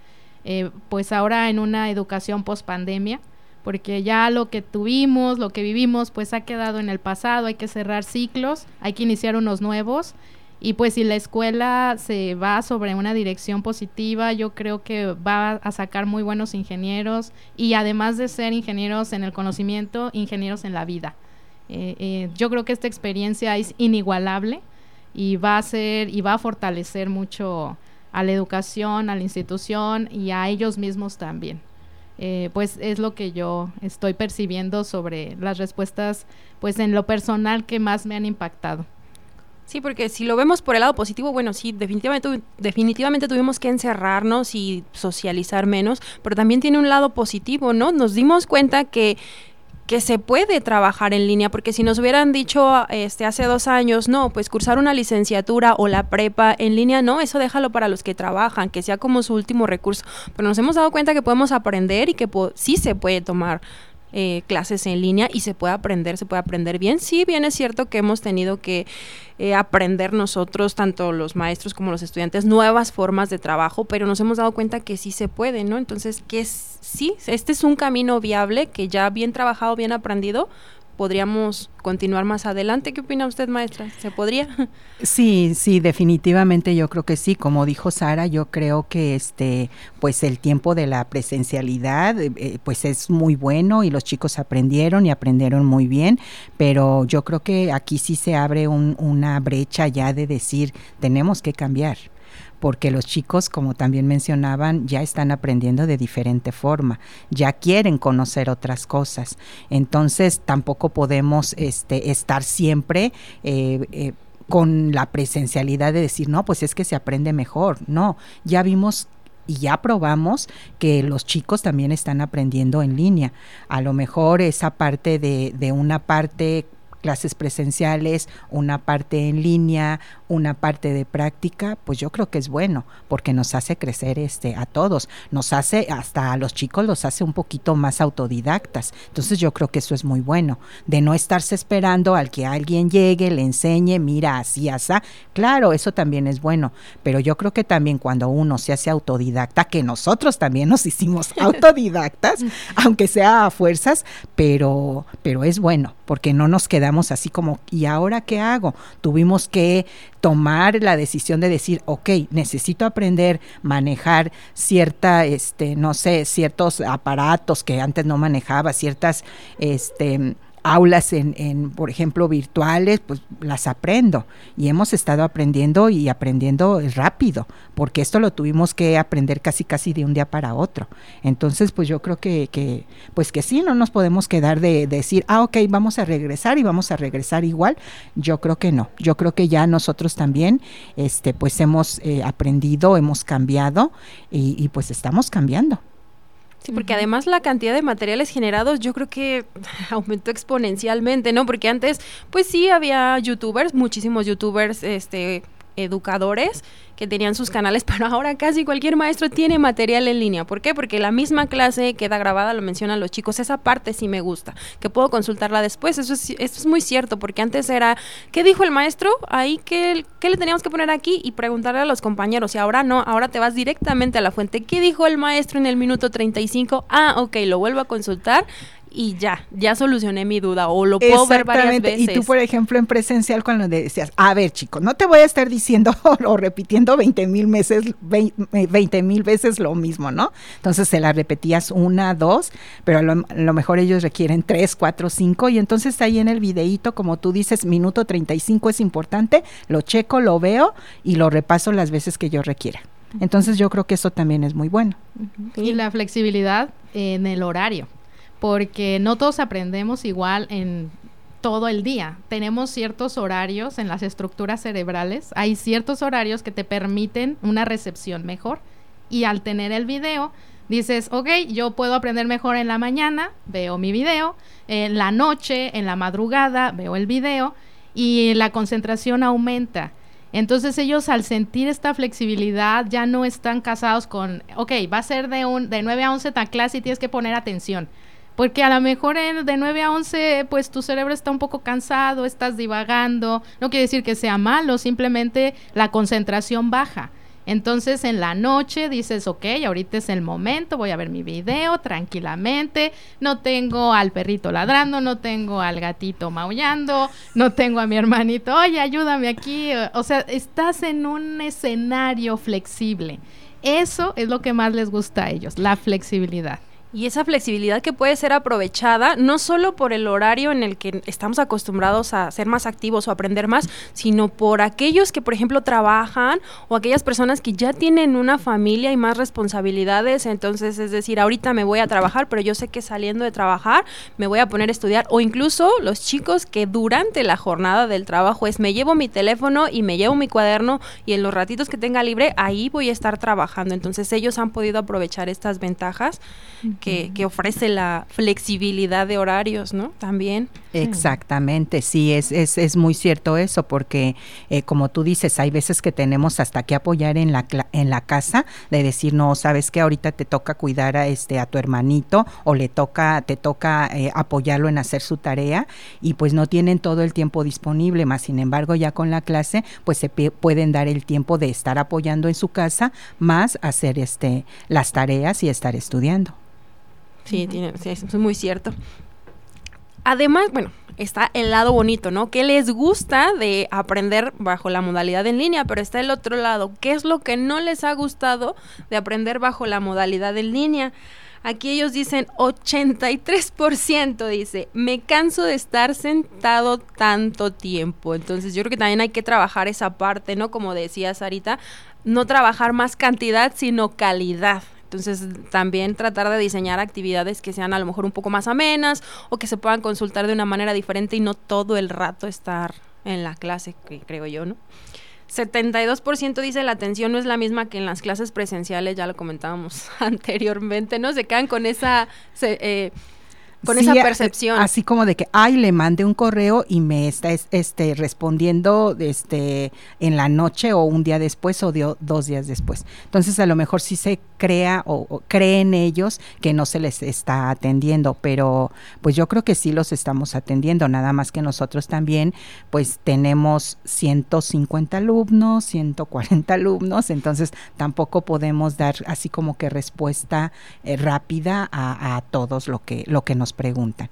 eh, pues ahora en una educación post pandemia, porque ya lo que tuvimos, lo que vivimos, pues ha quedado en el pasado, hay que cerrar ciclos, hay que iniciar unos nuevos. Y pues si la escuela se va sobre una dirección positiva, yo creo que va a sacar muy buenos ingenieros y además de ser ingenieros en el conocimiento, ingenieros en la vida. Eh, eh, yo creo que esta experiencia es inigualable y va a ser y va a fortalecer mucho a la educación, a la institución y a ellos mismos también. Eh, pues es lo que yo estoy percibiendo sobre las respuestas, pues en lo personal que más me han impactado. Sí, porque si lo vemos por el lado positivo, bueno, sí, definitivamente, definitivamente tuvimos que encerrarnos y socializar menos, pero también tiene un lado positivo, ¿no? Nos dimos cuenta que que se puede trabajar en línea, porque si nos hubieran dicho este hace dos años, no, pues cursar una licenciatura o la prepa en línea, no, eso déjalo para los que trabajan, que sea como su último recurso. Pero nos hemos dado cuenta que podemos aprender y que sí se puede tomar eh, clases en línea y se puede aprender, se puede aprender bien. Sí, bien es cierto que hemos tenido que eh, aprender nosotros, tanto los maestros como los estudiantes, nuevas formas de trabajo, pero nos hemos dado cuenta que sí se puede, ¿no? Entonces, que sí, este es un camino viable que ya bien trabajado, bien aprendido, podríamos continuar más adelante. ¿Qué opina usted, maestra? ¿Se podría? Sí, sí, definitivamente yo creo que sí. Como dijo Sara, yo creo que este, pues el tiempo de la presencialidad, eh, eh, pues es muy bueno y los chicos aprendieron y aprendieron muy bien, pero yo creo que aquí sí se abre una brecha ya de decir tenemos que cambiar porque los chicos, como también mencionaban, ya están aprendiendo de diferente forma, ya quieren conocer otras cosas. Entonces, tampoco podemos este, estar siempre... Eh, eh, con la presencialidad de decir, no, pues es que se aprende mejor. No, ya vimos y ya probamos que los chicos también están aprendiendo en línea. A lo mejor esa parte de, de una parte clases presenciales, una parte en línea, una parte de práctica, pues yo creo que es bueno, porque nos hace crecer este a todos, nos hace hasta a los chicos los hace un poquito más autodidactas. Entonces yo creo que eso es muy bueno, de no estarse esperando al que alguien llegue, le enseñe, mira, así, así. Claro, eso también es bueno, pero yo creo que también cuando uno se hace autodidacta, que nosotros también nos hicimos autodidactas, aunque sea a fuerzas, pero pero es bueno, porque no nos quedamos así como, ¿y ahora qué hago? Tuvimos que tomar la decisión de decir, ok, necesito aprender manejar cierta, este, no sé, ciertos aparatos que antes no manejaba, ciertas, este, aulas en, en, por ejemplo, virtuales, pues las aprendo. Y hemos estado aprendiendo y aprendiendo rápido, porque esto lo tuvimos que aprender casi casi de un día para otro. Entonces, pues yo creo que, que pues que sí, no nos podemos quedar de, decir, ah, ok, vamos a regresar y vamos a regresar igual. Yo creo que no. Yo creo que ya nosotros también, este, pues hemos eh, aprendido, hemos cambiado y, y pues estamos cambiando. Sí, porque además la cantidad de materiales generados yo creo que aumentó exponencialmente, ¿no? Porque antes, pues sí, había youtubers, muchísimos youtubers, este, educadores que tenían sus canales, pero ahora casi cualquier maestro tiene material en línea. ¿Por qué? Porque la misma clase queda grabada, lo mencionan los chicos, esa parte sí me gusta, que puedo consultarla después, eso es, eso es muy cierto, porque antes era, ¿qué dijo el maestro? Ahí, ¿qué, ¿qué le teníamos que poner aquí? Y preguntarle a los compañeros, y ahora no, ahora te vas directamente a la fuente, ¿qué dijo el maestro en el minuto 35? Ah, ok, lo vuelvo a consultar y ya, ya solucioné mi duda o lo puedo ver varias veces. Y tú, por ejemplo, en presencial cuando decías, a ver, chico, no te voy a estar diciendo o repitiendo 20 mil veces, 20 mil veces lo mismo, ¿no? Entonces se la repetías una, dos, pero a lo, mejor ellos requieren tres, cuatro, cinco y entonces ahí en el videíto, como tú dices, minuto 35 es importante, lo checo, lo veo y lo repaso las veces que yo requiera. Entonces yo creo que eso también es muy bueno. Y la flexibilidad en el horario porque no todos aprendemos igual en todo el día. Tenemos ciertos horarios en las estructuras cerebrales, hay ciertos horarios que te permiten una recepción mejor y al tener el video dices, ok, yo puedo aprender mejor en la mañana, veo mi video, en la noche, en la madrugada, veo el video y la concentración aumenta. Entonces ellos al sentir esta flexibilidad ya no están casados con, ok, va a ser de, un, de 9 a 11 tan clase y tienes que poner atención. Porque a lo mejor de 9 a 11, pues tu cerebro está un poco cansado, estás divagando. No quiere decir que sea malo, simplemente la concentración baja. Entonces en la noche dices, ok, ahorita es el momento, voy a ver mi video tranquilamente, no tengo al perrito ladrando, no tengo al gatito maullando, no tengo a mi hermanito, oye, ayúdame aquí. O sea, estás en un escenario flexible. Eso es lo que más les gusta a ellos, la flexibilidad. Y esa flexibilidad que puede ser aprovechada no solo por el horario en el que estamos acostumbrados a ser más activos o aprender más, sino por aquellos que, por ejemplo, trabajan o aquellas personas que ya tienen una familia y más responsabilidades. Entonces, es decir, ahorita me voy a trabajar, pero yo sé que saliendo de trabajar me voy a poner a estudiar. O incluso los chicos que durante la jornada del trabajo es me llevo mi teléfono y me llevo mi cuaderno y en los ratitos que tenga libre, ahí voy a estar trabajando. Entonces, ellos han podido aprovechar estas ventajas que, ofrece la flexibilidad de horarios, ¿no? También. Exactamente, sí, es, es, es muy cierto eso, porque eh, como tú dices, hay veces que tenemos hasta que apoyar en la, en la casa, de decir, no, sabes que ahorita te toca cuidar a, este, a tu hermanito o le toca, te toca eh, apoyarlo en hacer su tarea y pues no tienen todo el tiempo disponible, más sin embargo ya con la clase pues se pueden dar el tiempo de estar apoyando en su casa más hacer este, las tareas y estar estudiando. Sí, tiene, sí, es muy cierto. Además, bueno, está el lado bonito, ¿no? ¿Qué les gusta de aprender bajo la modalidad en línea? Pero está el otro lado. ¿Qué es lo que no les ha gustado de aprender bajo la modalidad en línea? Aquí ellos dicen 83%, dice, me canso de estar sentado tanto tiempo. Entonces yo creo que también hay que trabajar esa parte, ¿no? Como decía Sarita, no trabajar más cantidad, sino calidad. Entonces, también tratar de diseñar actividades que sean a lo mejor un poco más amenas o que se puedan consultar de una manera diferente y no todo el rato estar en la clase, que creo yo, ¿no? 72% dice la atención no es la misma que en las clases presenciales, ya lo comentábamos anteriormente, ¿no? Se quedan con esa... eh, con esa percepción. Así como de que, ay, le mandé un correo y me está este, respondiendo este, en la noche o un día después o dos días después. Entonces, a lo mejor sí se crea o, creen ellos que no se les está atendiendo, pero pues yo creo que sí los estamos atendiendo, nada más que nosotros también pues tenemos 150 alumnos, 140 alumnos, entonces tampoco podemos dar así como que respuesta eh, rápida a, a todos lo que, lo que nos preguntan.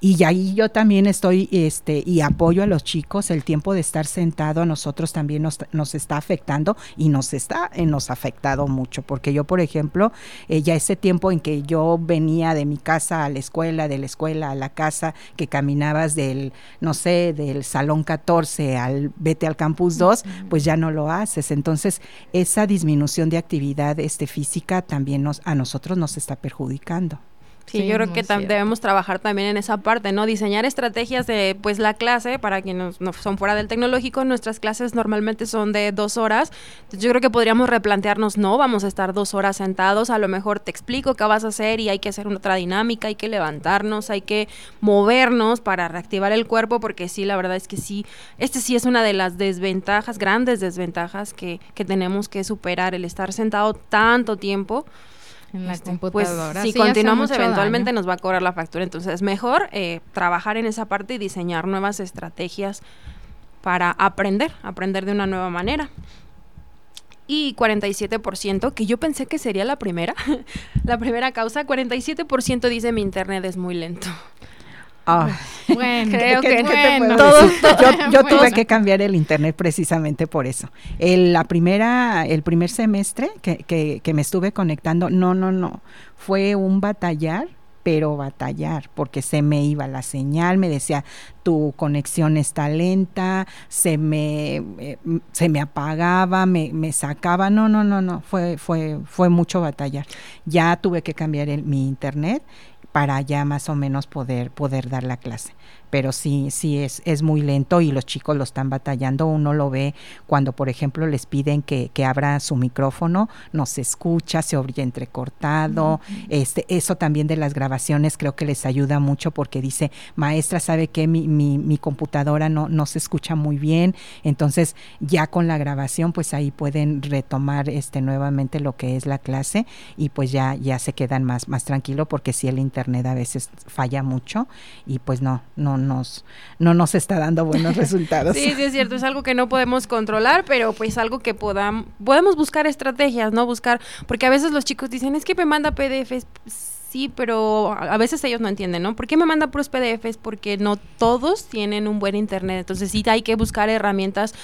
Y ahí yo también estoy este, y apoyo a los chicos, el tiempo de estar sentado a nosotros también nos, nos está afectando y nos está, eh, nos ha afectado mucho, porque yo, por ejemplo, eh, ya ese tiempo en que yo venía de mi casa a la escuela, de la escuela a la casa, que caminabas del, no sé, del salón 14 al vete al campus 2, pues ya no lo haces. Entonces, esa disminución de actividad este, física también nos, a nosotros nos está perjudicando. Sí, yo creo que debemos trabajar también en esa parte, ¿no? Diseñar estrategias de, pues, la clase, para quienes no son fuera del tecnológico, nuestras clases normalmente son de dos horas. Entonces, yo creo que podríamos replantearnos, no, vamos a estar dos horas sentados, a lo mejor te explico qué vas a hacer y hay que hacer otra dinámica, hay que levantarnos, hay que movernos para reactivar el cuerpo, porque sí, la verdad es que sí, este sí es una de las desventajas, grandes desventajas que, que tenemos que superar, el estar sentado tanto tiempo en la este, pues, computadora. si continuamos eventualmente nos va a cobrar la factura. Entonces, es mejor eh, trabajar en esa parte y diseñar nuevas estrategias para aprender, aprender de una nueva manera. Y 47%, que yo pensé que sería la primera, la primera causa, 47% dice mi internet es muy lento. Ah. Bueno, creo que yo, tuve que cambiar el internet precisamente por eso. El, la primera, el primer semestre que, que, me estuve conectando, no, no, no, fue un batallar pero batallar, porque se me iba la señal, me decía, tu conexión está lenta, se me, eh, se me apagaba, me, me, sacaba, no, no, no, no, fue, fue, fue mucho batallar. Ya tuve que cambiar el, mi internet para ya más o menos poder, poder dar la clase pero sí, sí es, es muy lento y los chicos lo están batallando. Uno lo ve cuando, por ejemplo, les piden que, que abra su micrófono, no se escucha, se oye entrecortado. este, eso también de las grabaciones creo que les ayuda mucho porque dice, maestra, ¿sabe que mi, mi, mi computadora no, no se escucha muy bien? Entonces, ya con la grabación, pues ahí pueden retomar este nuevamente lo que es la clase y pues ya, ya se quedan más, más tranquilo porque si el internet a veces falla mucho y pues no, no, nos, no nos está dando buenos resultados. sí, sí, es cierto, es algo que no podemos controlar, pero pues algo que podamos, podemos buscar estrategias, ¿no? Buscar, porque a veces los chicos dicen, es que me manda PDFs, sí, pero a veces ellos no entienden, ¿no? ¿Por qué me manda puros PDFs? Porque no todos tienen un buen internet, entonces sí hay que buscar herramientas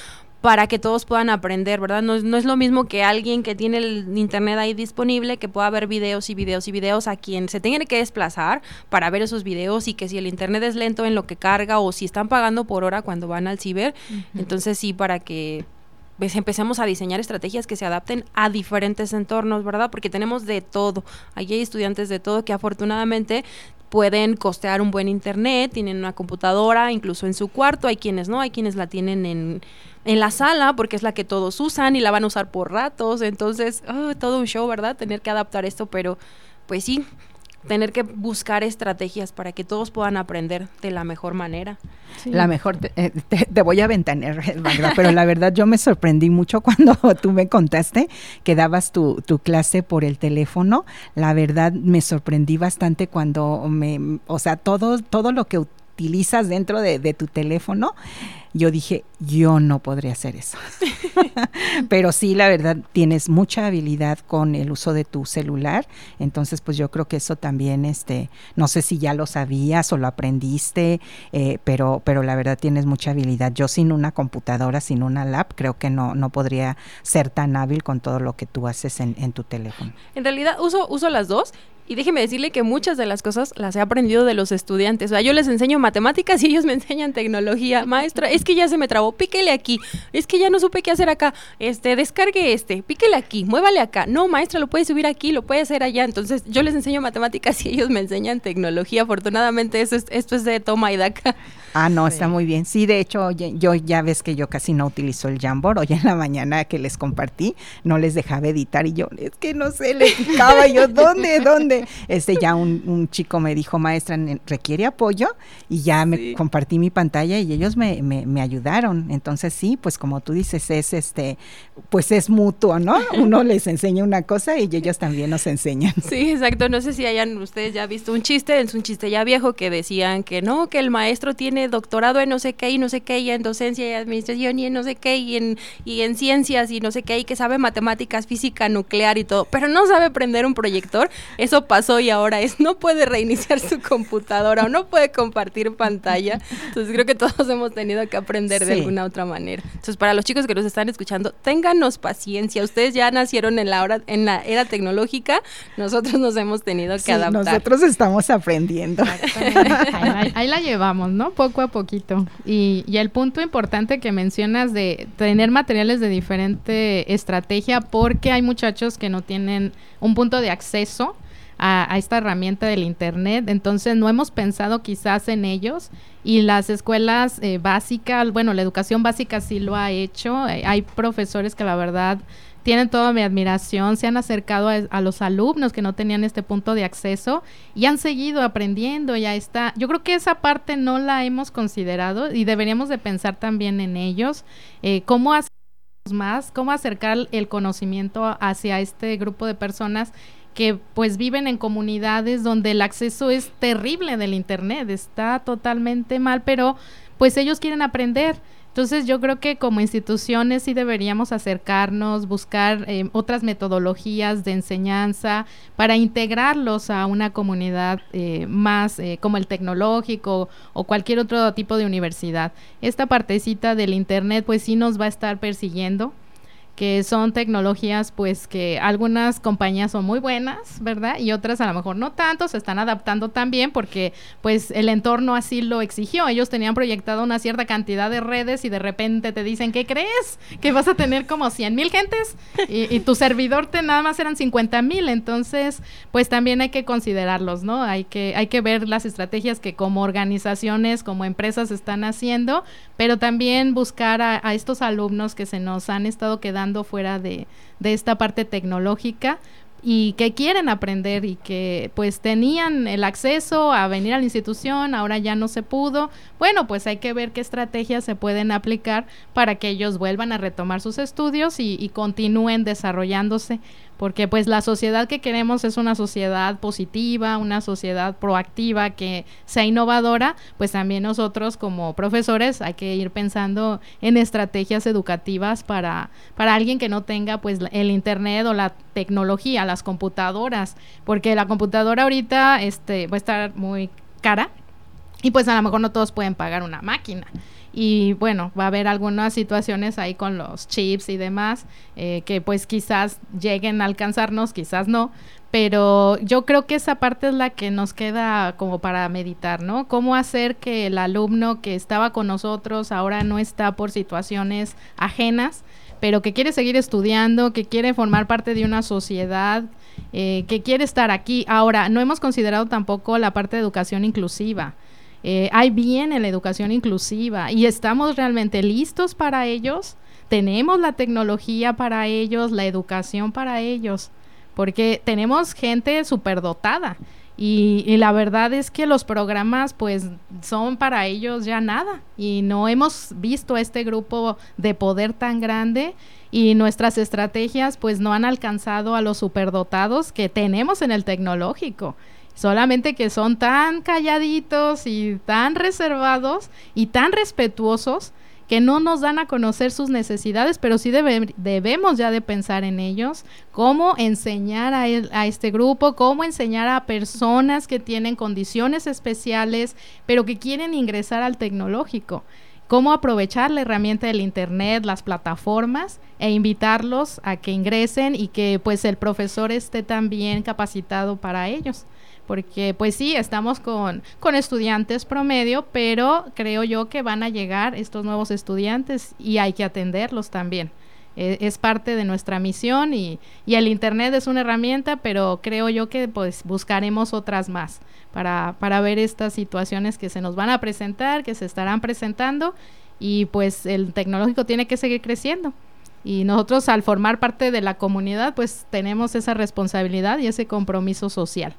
para que todos puedan aprender, ¿verdad? No es, no es lo mismo que alguien que tiene el internet ahí disponible, que pueda ver videos y videos y videos a quien se tenga que desplazar para ver esos videos y que si el internet es lento en lo que carga o si están pagando por hora cuando van al ciber, entonces sí, para que pues empecemos a diseñar estrategias que se adapten a diferentes entornos, ¿verdad? Porque tenemos de todo. Allí hay estudiantes de todo que afortunadamente pueden costear un buen internet, tienen una computadora incluso en su cuarto, hay quienes no, hay quienes la tienen en, en la sala porque es la que todos usan y la van a usar por ratos, entonces oh, todo un show, ¿verdad? Tener que adaptar esto, pero pues sí, tener que buscar estrategias para que todos puedan aprender de la mejor manera. La mejor, te, eh, te, voy a ventanear, pero la verdad yo me sorprendí mucho cuando tú me contaste que dabas tu, tu, clase por el teléfono. La verdad me sorprendí bastante cuando me, o sea, todo, todo lo que utilizas dentro de, de tu teléfono yo dije, yo no podría hacer eso. Pero sí, la verdad, tienes mucha habilidad con el uso de tu celular, entonces pues yo creo que eso también, este, no sé si ya lo sabías o lo aprendiste, eh, pero, pero la verdad tienes mucha habilidad. Yo sin una computadora, sin una lap, creo que no, no podría ser tan hábil con todo lo que tú haces en, en tu teléfono. En realidad uso, uso las dos y déjeme decirle que muchas de las cosas las he aprendido de los estudiantes. O sea, yo les enseño matemáticas y ellos me enseñan tecnología. Maestra, es que ya se me trabó, píquele aquí. Es que ya no supe qué hacer acá. Este, descargue este, píquele aquí, muévale acá. No, maestra, lo puede subir aquí, lo puede hacer allá. Entonces, yo les enseño matemáticas y ellos me enseñan tecnología. Afortunadamente, eso es, esto es de toma y daca. Ah, no, está muy bien. Sí, de hecho, yo ya ves que yo casi no utilizo el Jamboard. Hoy en la mañana que les compartí, no les dejaba editar y yo, es que no sé, le picaba yo, ¿dónde, dónde? Este, ya un, chico me dijo, maestra, ¿requiere apoyo? Y ya me compartí mi pantalla y ellos me, me, me, ayudaron. Entonces, sí, pues como tú dices, es este, pues es mutuo, ¿no? Uno les enseña una cosa y ellos también nos enseñan. Sí, exacto. No sé si hayan ustedes ya visto un chiste, es un chiste ya viejo que decían que no, que el maestro tiene doctorado en no sé qué y no sé qué, y en docencia y administración y en no sé qué, y en, y en ciencias y no sé qué, y que sabe matemáticas, física, nuclear y todo, pero no sabe prender un proyector, eso pasó y ahora es, no puede reiniciar su computadora o no puede compartir pantalla. Entonces creo que todos hemos tenido que aprender de alguna otra manera. Entonces para los chicos que nos están escuchando, ténganos paciencia, ustedes ya nacieron en la, hora, en la era tecnológica, nosotros nos hemos tenido que adaptar. Nosotros estamos aprendiendo. Ahí, ahí, la llevamos, ¿no? poco a poquito. Y, y, el punto importante que mencionas de tener materiales de diferente estrategia, porque hay muchachos que no tienen un punto de acceso a, esta herramienta del Internet. Entonces no hemos pensado quizás en ellos y las escuelas eh, básicas, bueno, la educación básica sí lo ha hecho. Eh, hay profesores que la verdad tienen toda mi admiración, se han acercado a, los alumnos que no tenían este punto de acceso y han seguido aprendiendo, ya está. Yo creo que esa parte no la hemos considerado y deberíamos de pensar también en ellos, eh, cómo hacer más, cómo acercar el conocimiento hacia este grupo de personas que pues viven en comunidades donde el acceso es terrible del internet, está totalmente mal, pero pues ellos quieren aprender. Entonces yo creo que como instituciones sí deberíamos acercarnos, buscar eh, otras metodologías de enseñanza para integrarlos a una comunidad eh, más eh, como el tecnológico o cualquier otro tipo de universidad. Esta partecita del Internet pues sí nos va a estar persiguiendo que son tecnologías pues que algunas compañías son muy buenas, ¿verdad? Y otras a lo mejor no tanto, se están adaptando también porque pues el entorno así lo exigió. Ellos tenían proyectado una cierta cantidad de redes y de repente te dicen, ¿qué crees? Que vas a tener como 100 mil gentes y, tu servidor te nada más eran 50 mil. Entonces pues también hay que considerarlos, ¿no? Hay que, hay que ver las estrategias que como organizaciones, como empresas están haciendo, pero también buscar a estos alumnos que se nos han estado quedando fuera de, de esta parte tecnológica y que quieren aprender y que pues tenían el acceso a venir a la institución, ahora ya no se pudo. Bueno, pues hay que ver qué estrategias se pueden aplicar para que ellos vuelvan a retomar sus estudios y, y continúen desarrollándose porque pues la sociedad que queremos es una sociedad positiva, una sociedad proactiva, que sea innovadora, pues también nosotros como profesores hay que ir pensando en estrategias educativas para, para alguien que no tenga pues el internet o la tecnología, las computadoras, porque la computadora ahorita este, va a estar muy cara y pues a lo mejor no todos pueden pagar una máquina y bueno, va a haber algunas situaciones ahí con los chips y demás eh, que pues quizás lleguen a alcanzarnos, quizás no, pero yo creo que esa parte es la que nos queda como para meditar, ¿no? Cómo hacer que el alumno que estaba con nosotros ahora no está por situaciones ajenas, pero que quiere seguir estudiando, que quiere formar parte de una sociedad, eh, que quiere estar aquí. Ahora, no hemos considerado tampoco la parte de educación inclusiva. Eh, hay bien en la educación inclusiva y estamos realmente listos para ellos. Tenemos la tecnología para ellos, la educación para ellos, porque tenemos gente superdotada. Y, y, la verdad es que los programas pues son para ellos ya nada y no hemos visto este grupo de poder tan grande y nuestras estrategias pues no han alcanzado a los superdotados que tenemos en el tecnológico solamente que son tan calladitos y tan reservados y tan respetuosos que no nos dan a conocer sus necesidades, pero sí debemos ya de pensar en ellos, cómo enseñar a, a este grupo, cómo enseñar a personas que tienen condiciones especiales, pero que quieren ingresar al tecnológico. Cómo aprovechar la herramienta del internet, las plataformas e invitarlos a que ingresen y que pues el profesor esté también capacitado para ellos porque pues sí, estamos con, con estudiantes promedio, pero creo yo que van a llegar estos nuevos estudiantes y hay que atenderlos también. E, es parte de nuestra misión y, y, el Internet es una herramienta, pero creo yo que pues buscaremos otras más para, para ver estas situaciones que se nos van a presentar, que se estarán presentando y pues el tecnológico tiene que seguir creciendo. Y nosotros al formar parte de la comunidad pues tenemos esa responsabilidad y ese compromiso social.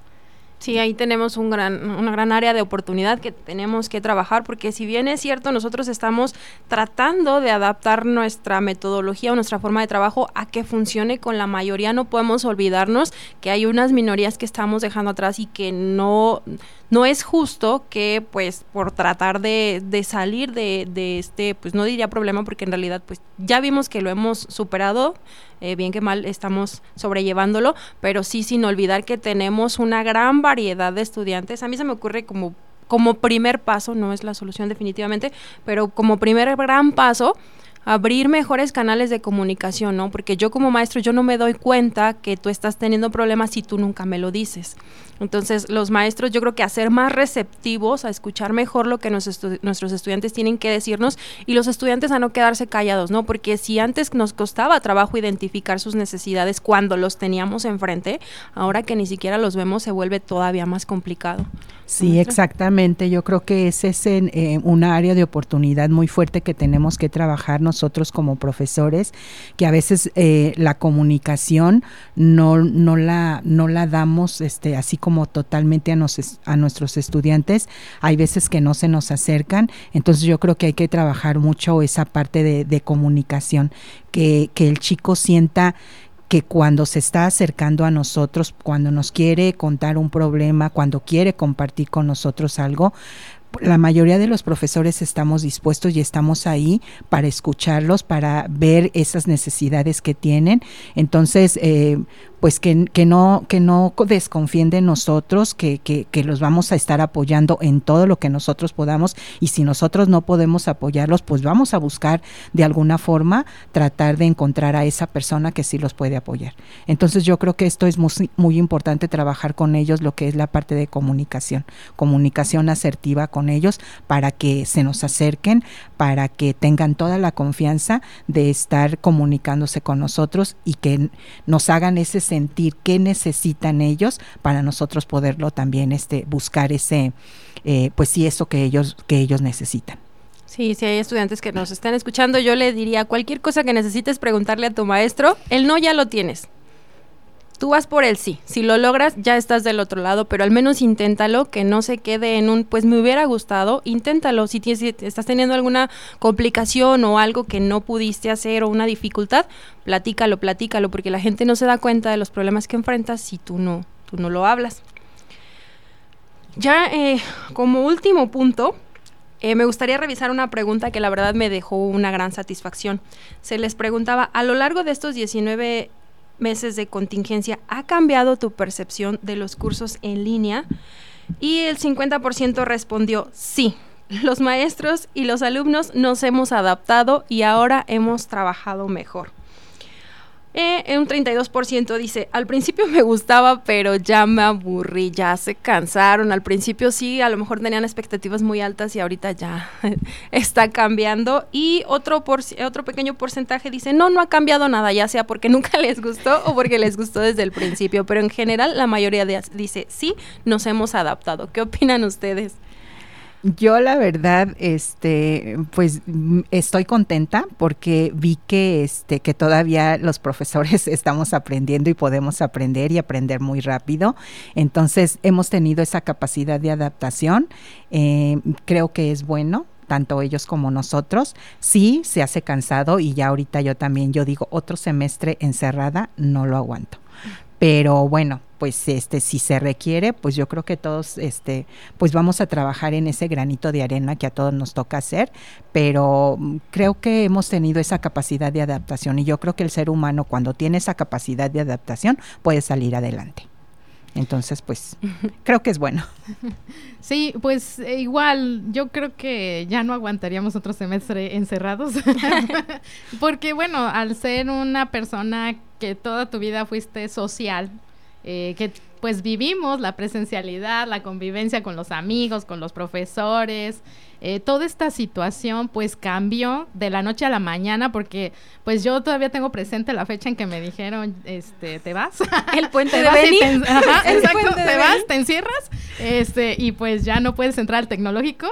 Sí, ahí tenemos un gran, una gran área de oportunidad que tenemos que trabajar, porque si bien es cierto, nosotros estamos tratando de adaptar nuestra metodología o nuestra forma de trabajo a que funcione con la mayoría, no podemos olvidarnos que hay unas minorías que estamos dejando atrás y que no no es justo que pues por tratar de, de salir de, de, este, pues no diría problema porque en realidad pues ya vimos que lo hemos superado, eh, bien que mal estamos sobrellevándolo, pero sí sin olvidar que tenemos una gran variedad de estudiantes. A mí se me ocurre como como primer paso, no es la solución definitivamente, pero como primer gran paso, abrir mejores canales de comunicación, ¿no? Porque yo como maestro yo no me doy cuenta que tú estás teniendo problemas si tú nunca me lo dices. Entonces, los maestros yo creo que a ser más receptivos, a escuchar mejor lo que nuestros estudiantes tienen que decirnos y los estudiantes a no quedarse callados, ¿no? Porque si antes nos costaba trabajo identificar sus necesidades cuando los teníamos enfrente, ahora que ni siquiera los vemos se vuelve todavía más complicado. Sí, exactamente. Yo creo que ese es en, eh, una área de oportunidad muy fuerte que tenemos que trabajar nosotros como profesores, que a veces eh, la comunicación no, no, la, no la damos este, así como totalmente a, a nuestros estudiantes. Hay veces que no se nos acercan. Entonces yo creo que hay que trabajar mucho esa parte de, de comunicación, que, que el chico sienta que cuando se está acercando a nosotros, cuando nos quiere contar un problema, cuando quiere compartir con nosotros algo, la mayoría de los profesores estamos dispuestos y estamos ahí para escucharlos, para ver esas necesidades que tienen. Entonces, eh, pues que, que, no, que no desconfíen de nosotros, que, que, que, los vamos a estar apoyando en todo lo que nosotros podamos y si nosotros no podemos apoyarlos, pues vamos a buscar de alguna forma tratar de encontrar a esa persona que sí los puede apoyar. Entonces yo creo que esto es muy, muy importante trabajar con ellos, lo que es la parte de comunicación, comunicación asertiva con ellos para que se nos acerquen, para que tengan toda la confianza de estar comunicándose con nosotros y que nos hagan ese sentir qué necesitan ellos para nosotros poderlo también este buscar ese eh, pues sí eso que ellos que ellos necesitan Sí, si hay estudiantes que nos están escuchando, yo le diría cualquier cosa que necesites preguntarle a tu maestro, el no ya lo tienes. Tú vas por el sí. Si lo logras, ya estás del otro lado, pero al menos inténtalo, que no se quede en un, pues me hubiera gustado, inténtalo. Si, estás teniendo alguna complicación o algo que no pudiste hacer o una dificultad, platícalo, platícalo, porque la gente no se da cuenta de los problemas que enfrentas si tú no, tú no lo hablas. Ya eh, como último punto, eh, me gustaría revisar una pregunta que la verdad me dejó una gran satisfacción. Se les preguntaba, a lo largo de estos 19 meses de contingencia, ¿ha cambiado tu percepción de los cursos en línea? Y el 50% respondió sí. Los maestros y los alumnos nos hemos adaptado y ahora hemos trabajado mejor. Eh, un 32% dice, al principio me gustaba, pero ya me aburrí, ya se cansaron. Al principio sí, a lo mejor tenían expectativas muy altas y ahorita ya está cambiando. Y otro, por, otro pequeño porcentaje dice, no, no ha cambiado nada, ya sea porque nunca les gustó o porque les gustó desde el principio. Pero en general la mayoría dice, sí, nos hemos adaptado. ¿Qué opinan ustedes? Yo la verdad, este, pues estoy contenta porque vi que, este, que todavía los profesores estamos aprendiendo y podemos aprender y aprender muy rápido. Entonces hemos tenido esa capacidad de adaptación. Eh, creo que es bueno tanto ellos como nosotros. Sí, se hace cansado y ya ahorita yo también, yo digo, otro semestre encerrada, no lo aguanto. Pero bueno, pues este si se requiere, pues yo creo que todos este pues vamos a trabajar en ese granito de arena que a todos nos toca hacer, pero mm, creo que hemos tenido esa capacidad de adaptación y yo creo que el ser humano cuando tiene esa capacidad de adaptación puede salir adelante. Entonces, pues creo que es bueno. Sí, pues eh, igual, yo creo que ya no aguantaríamos otro semestre encerrados, porque bueno, al ser una persona que toda tu vida fuiste social, eh, que pues vivimos la presencialidad, la convivencia con los amigos, con los profesores, eh, toda esta situación pues cambió de la noche a la mañana porque pues yo todavía tengo presente la fecha en que me dijeron este te vas el puente de Beni. exacto te vas te encierras este y pues ya no puedes entrar al tecnológico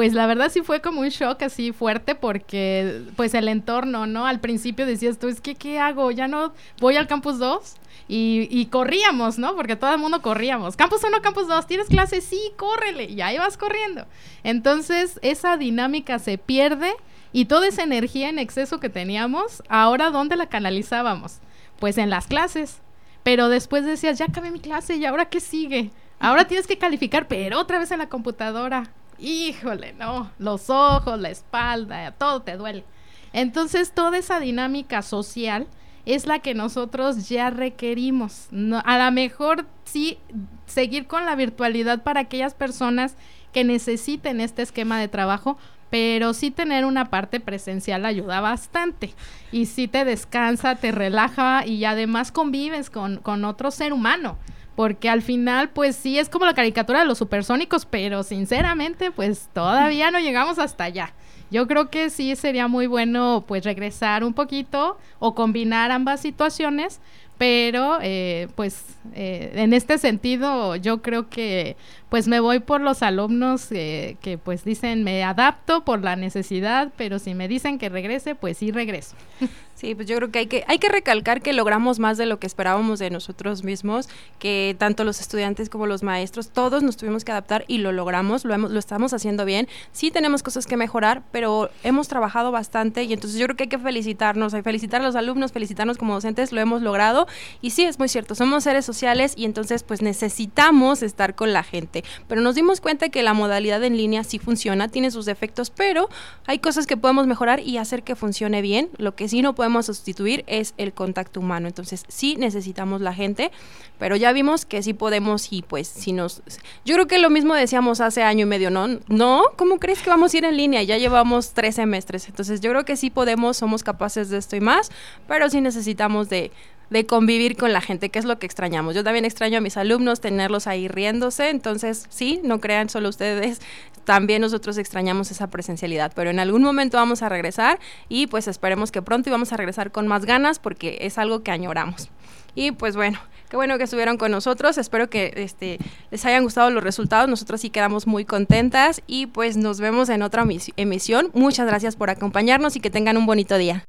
pues la verdad sí fue como un shock así fuerte porque pues el entorno no al principio decías tú es que qué hago ya no voy al campus 2 y, corríamos, ¿no? Porque todo el mundo corríamos. Campus 1, campus 2, ¿tienes clase? Sí, córrele. Y ahí vas corriendo. Entonces, esa dinámica se pierde y toda esa energía en exceso que teníamos, ahora ¿dónde la canalizábamos? Pues en las clases. Pero después decías, ya acabé mi clase y ahora qué sigue. Ahora tienes que calificar, pero otra vez en la computadora. Híjole, no, los ojos, la espalda, todo te duele. Entonces, toda esa dinámica social es la que nosotros ya requerimos. a lo mejor sí seguir con la virtualidad para aquellas personas que necesiten este esquema de trabajo, pero sí tener una parte presencial ayuda bastante y sí te descansa, te relaja y además convives con, con otro ser humano porque al final pues sí es como la caricatura de los supersónicos, pero sinceramente pues todavía no llegamos hasta allá. Yo creo que sí sería muy bueno pues regresar un poquito o combinar ambas situaciones, pero eh, pues eh, en este sentido yo creo que pues me voy por los alumnos eh, que pues dicen me adapto por la necesidad, pero si me dicen que regrese, pues sí regreso. Sí, pues yo creo que hay que hay que recalcar que logramos más de lo que esperábamos de nosotros mismos, que tanto los estudiantes como los maestros, todos nos tuvimos que adaptar y lo logramos, lo hemos, lo estamos haciendo bien. Sí tenemos cosas que mejorar, pero hemos trabajado bastante y entonces yo creo que hay que felicitarnos, hay felicitar a los alumnos, felicitarnos como docentes, lo hemos logrado y sí es muy cierto, somos seres sociales y entonces pues necesitamos estar con la gente, pero nos dimos cuenta que la modalidad en línea sí funciona, tiene sus defectos, pero hay cosas que podemos mejorar y hacer que funcione bien. Lo que sí no podemos sustituir es el contacto humano. Entonces, sí necesitamos la gente, pero ya vimos que sí podemos y pues si nos... Yo creo que lo mismo decíamos hace año y medio, ¿no? No, ¿cómo crees que vamos a ir en línea? Ya llevamos tres semestres. Entonces, yo creo que sí podemos, somos capaces de esto y más, pero sí necesitamos de de convivir con la gente, que es lo que extrañamos. Yo también extraño a mis alumnos, tenerlos ahí riéndose, entonces sí, no crean solo ustedes, también nosotros extrañamos esa presencialidad, pero en algún momento vamos a regresar y pues esperemos que pronto y vamos a regresar con más ganas porque es algo que añoramos. Y pues bueno, qué bueno que estuvieron con nosotros. Espero que este, les hayan gustado los resultados. Nosotros sí quedamos muy contentas y pues nos vemos en otra emisión. Muchas gracias por acompañarnos y que tengan un bonito día.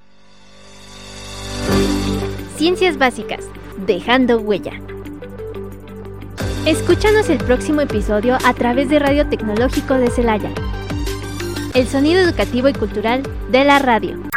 Ciencias Básicas, dejando huella. Escúchanos el próximo episodio a través de Radio Tecnológico de Celaya. El sonido educativo y cultural de la radio.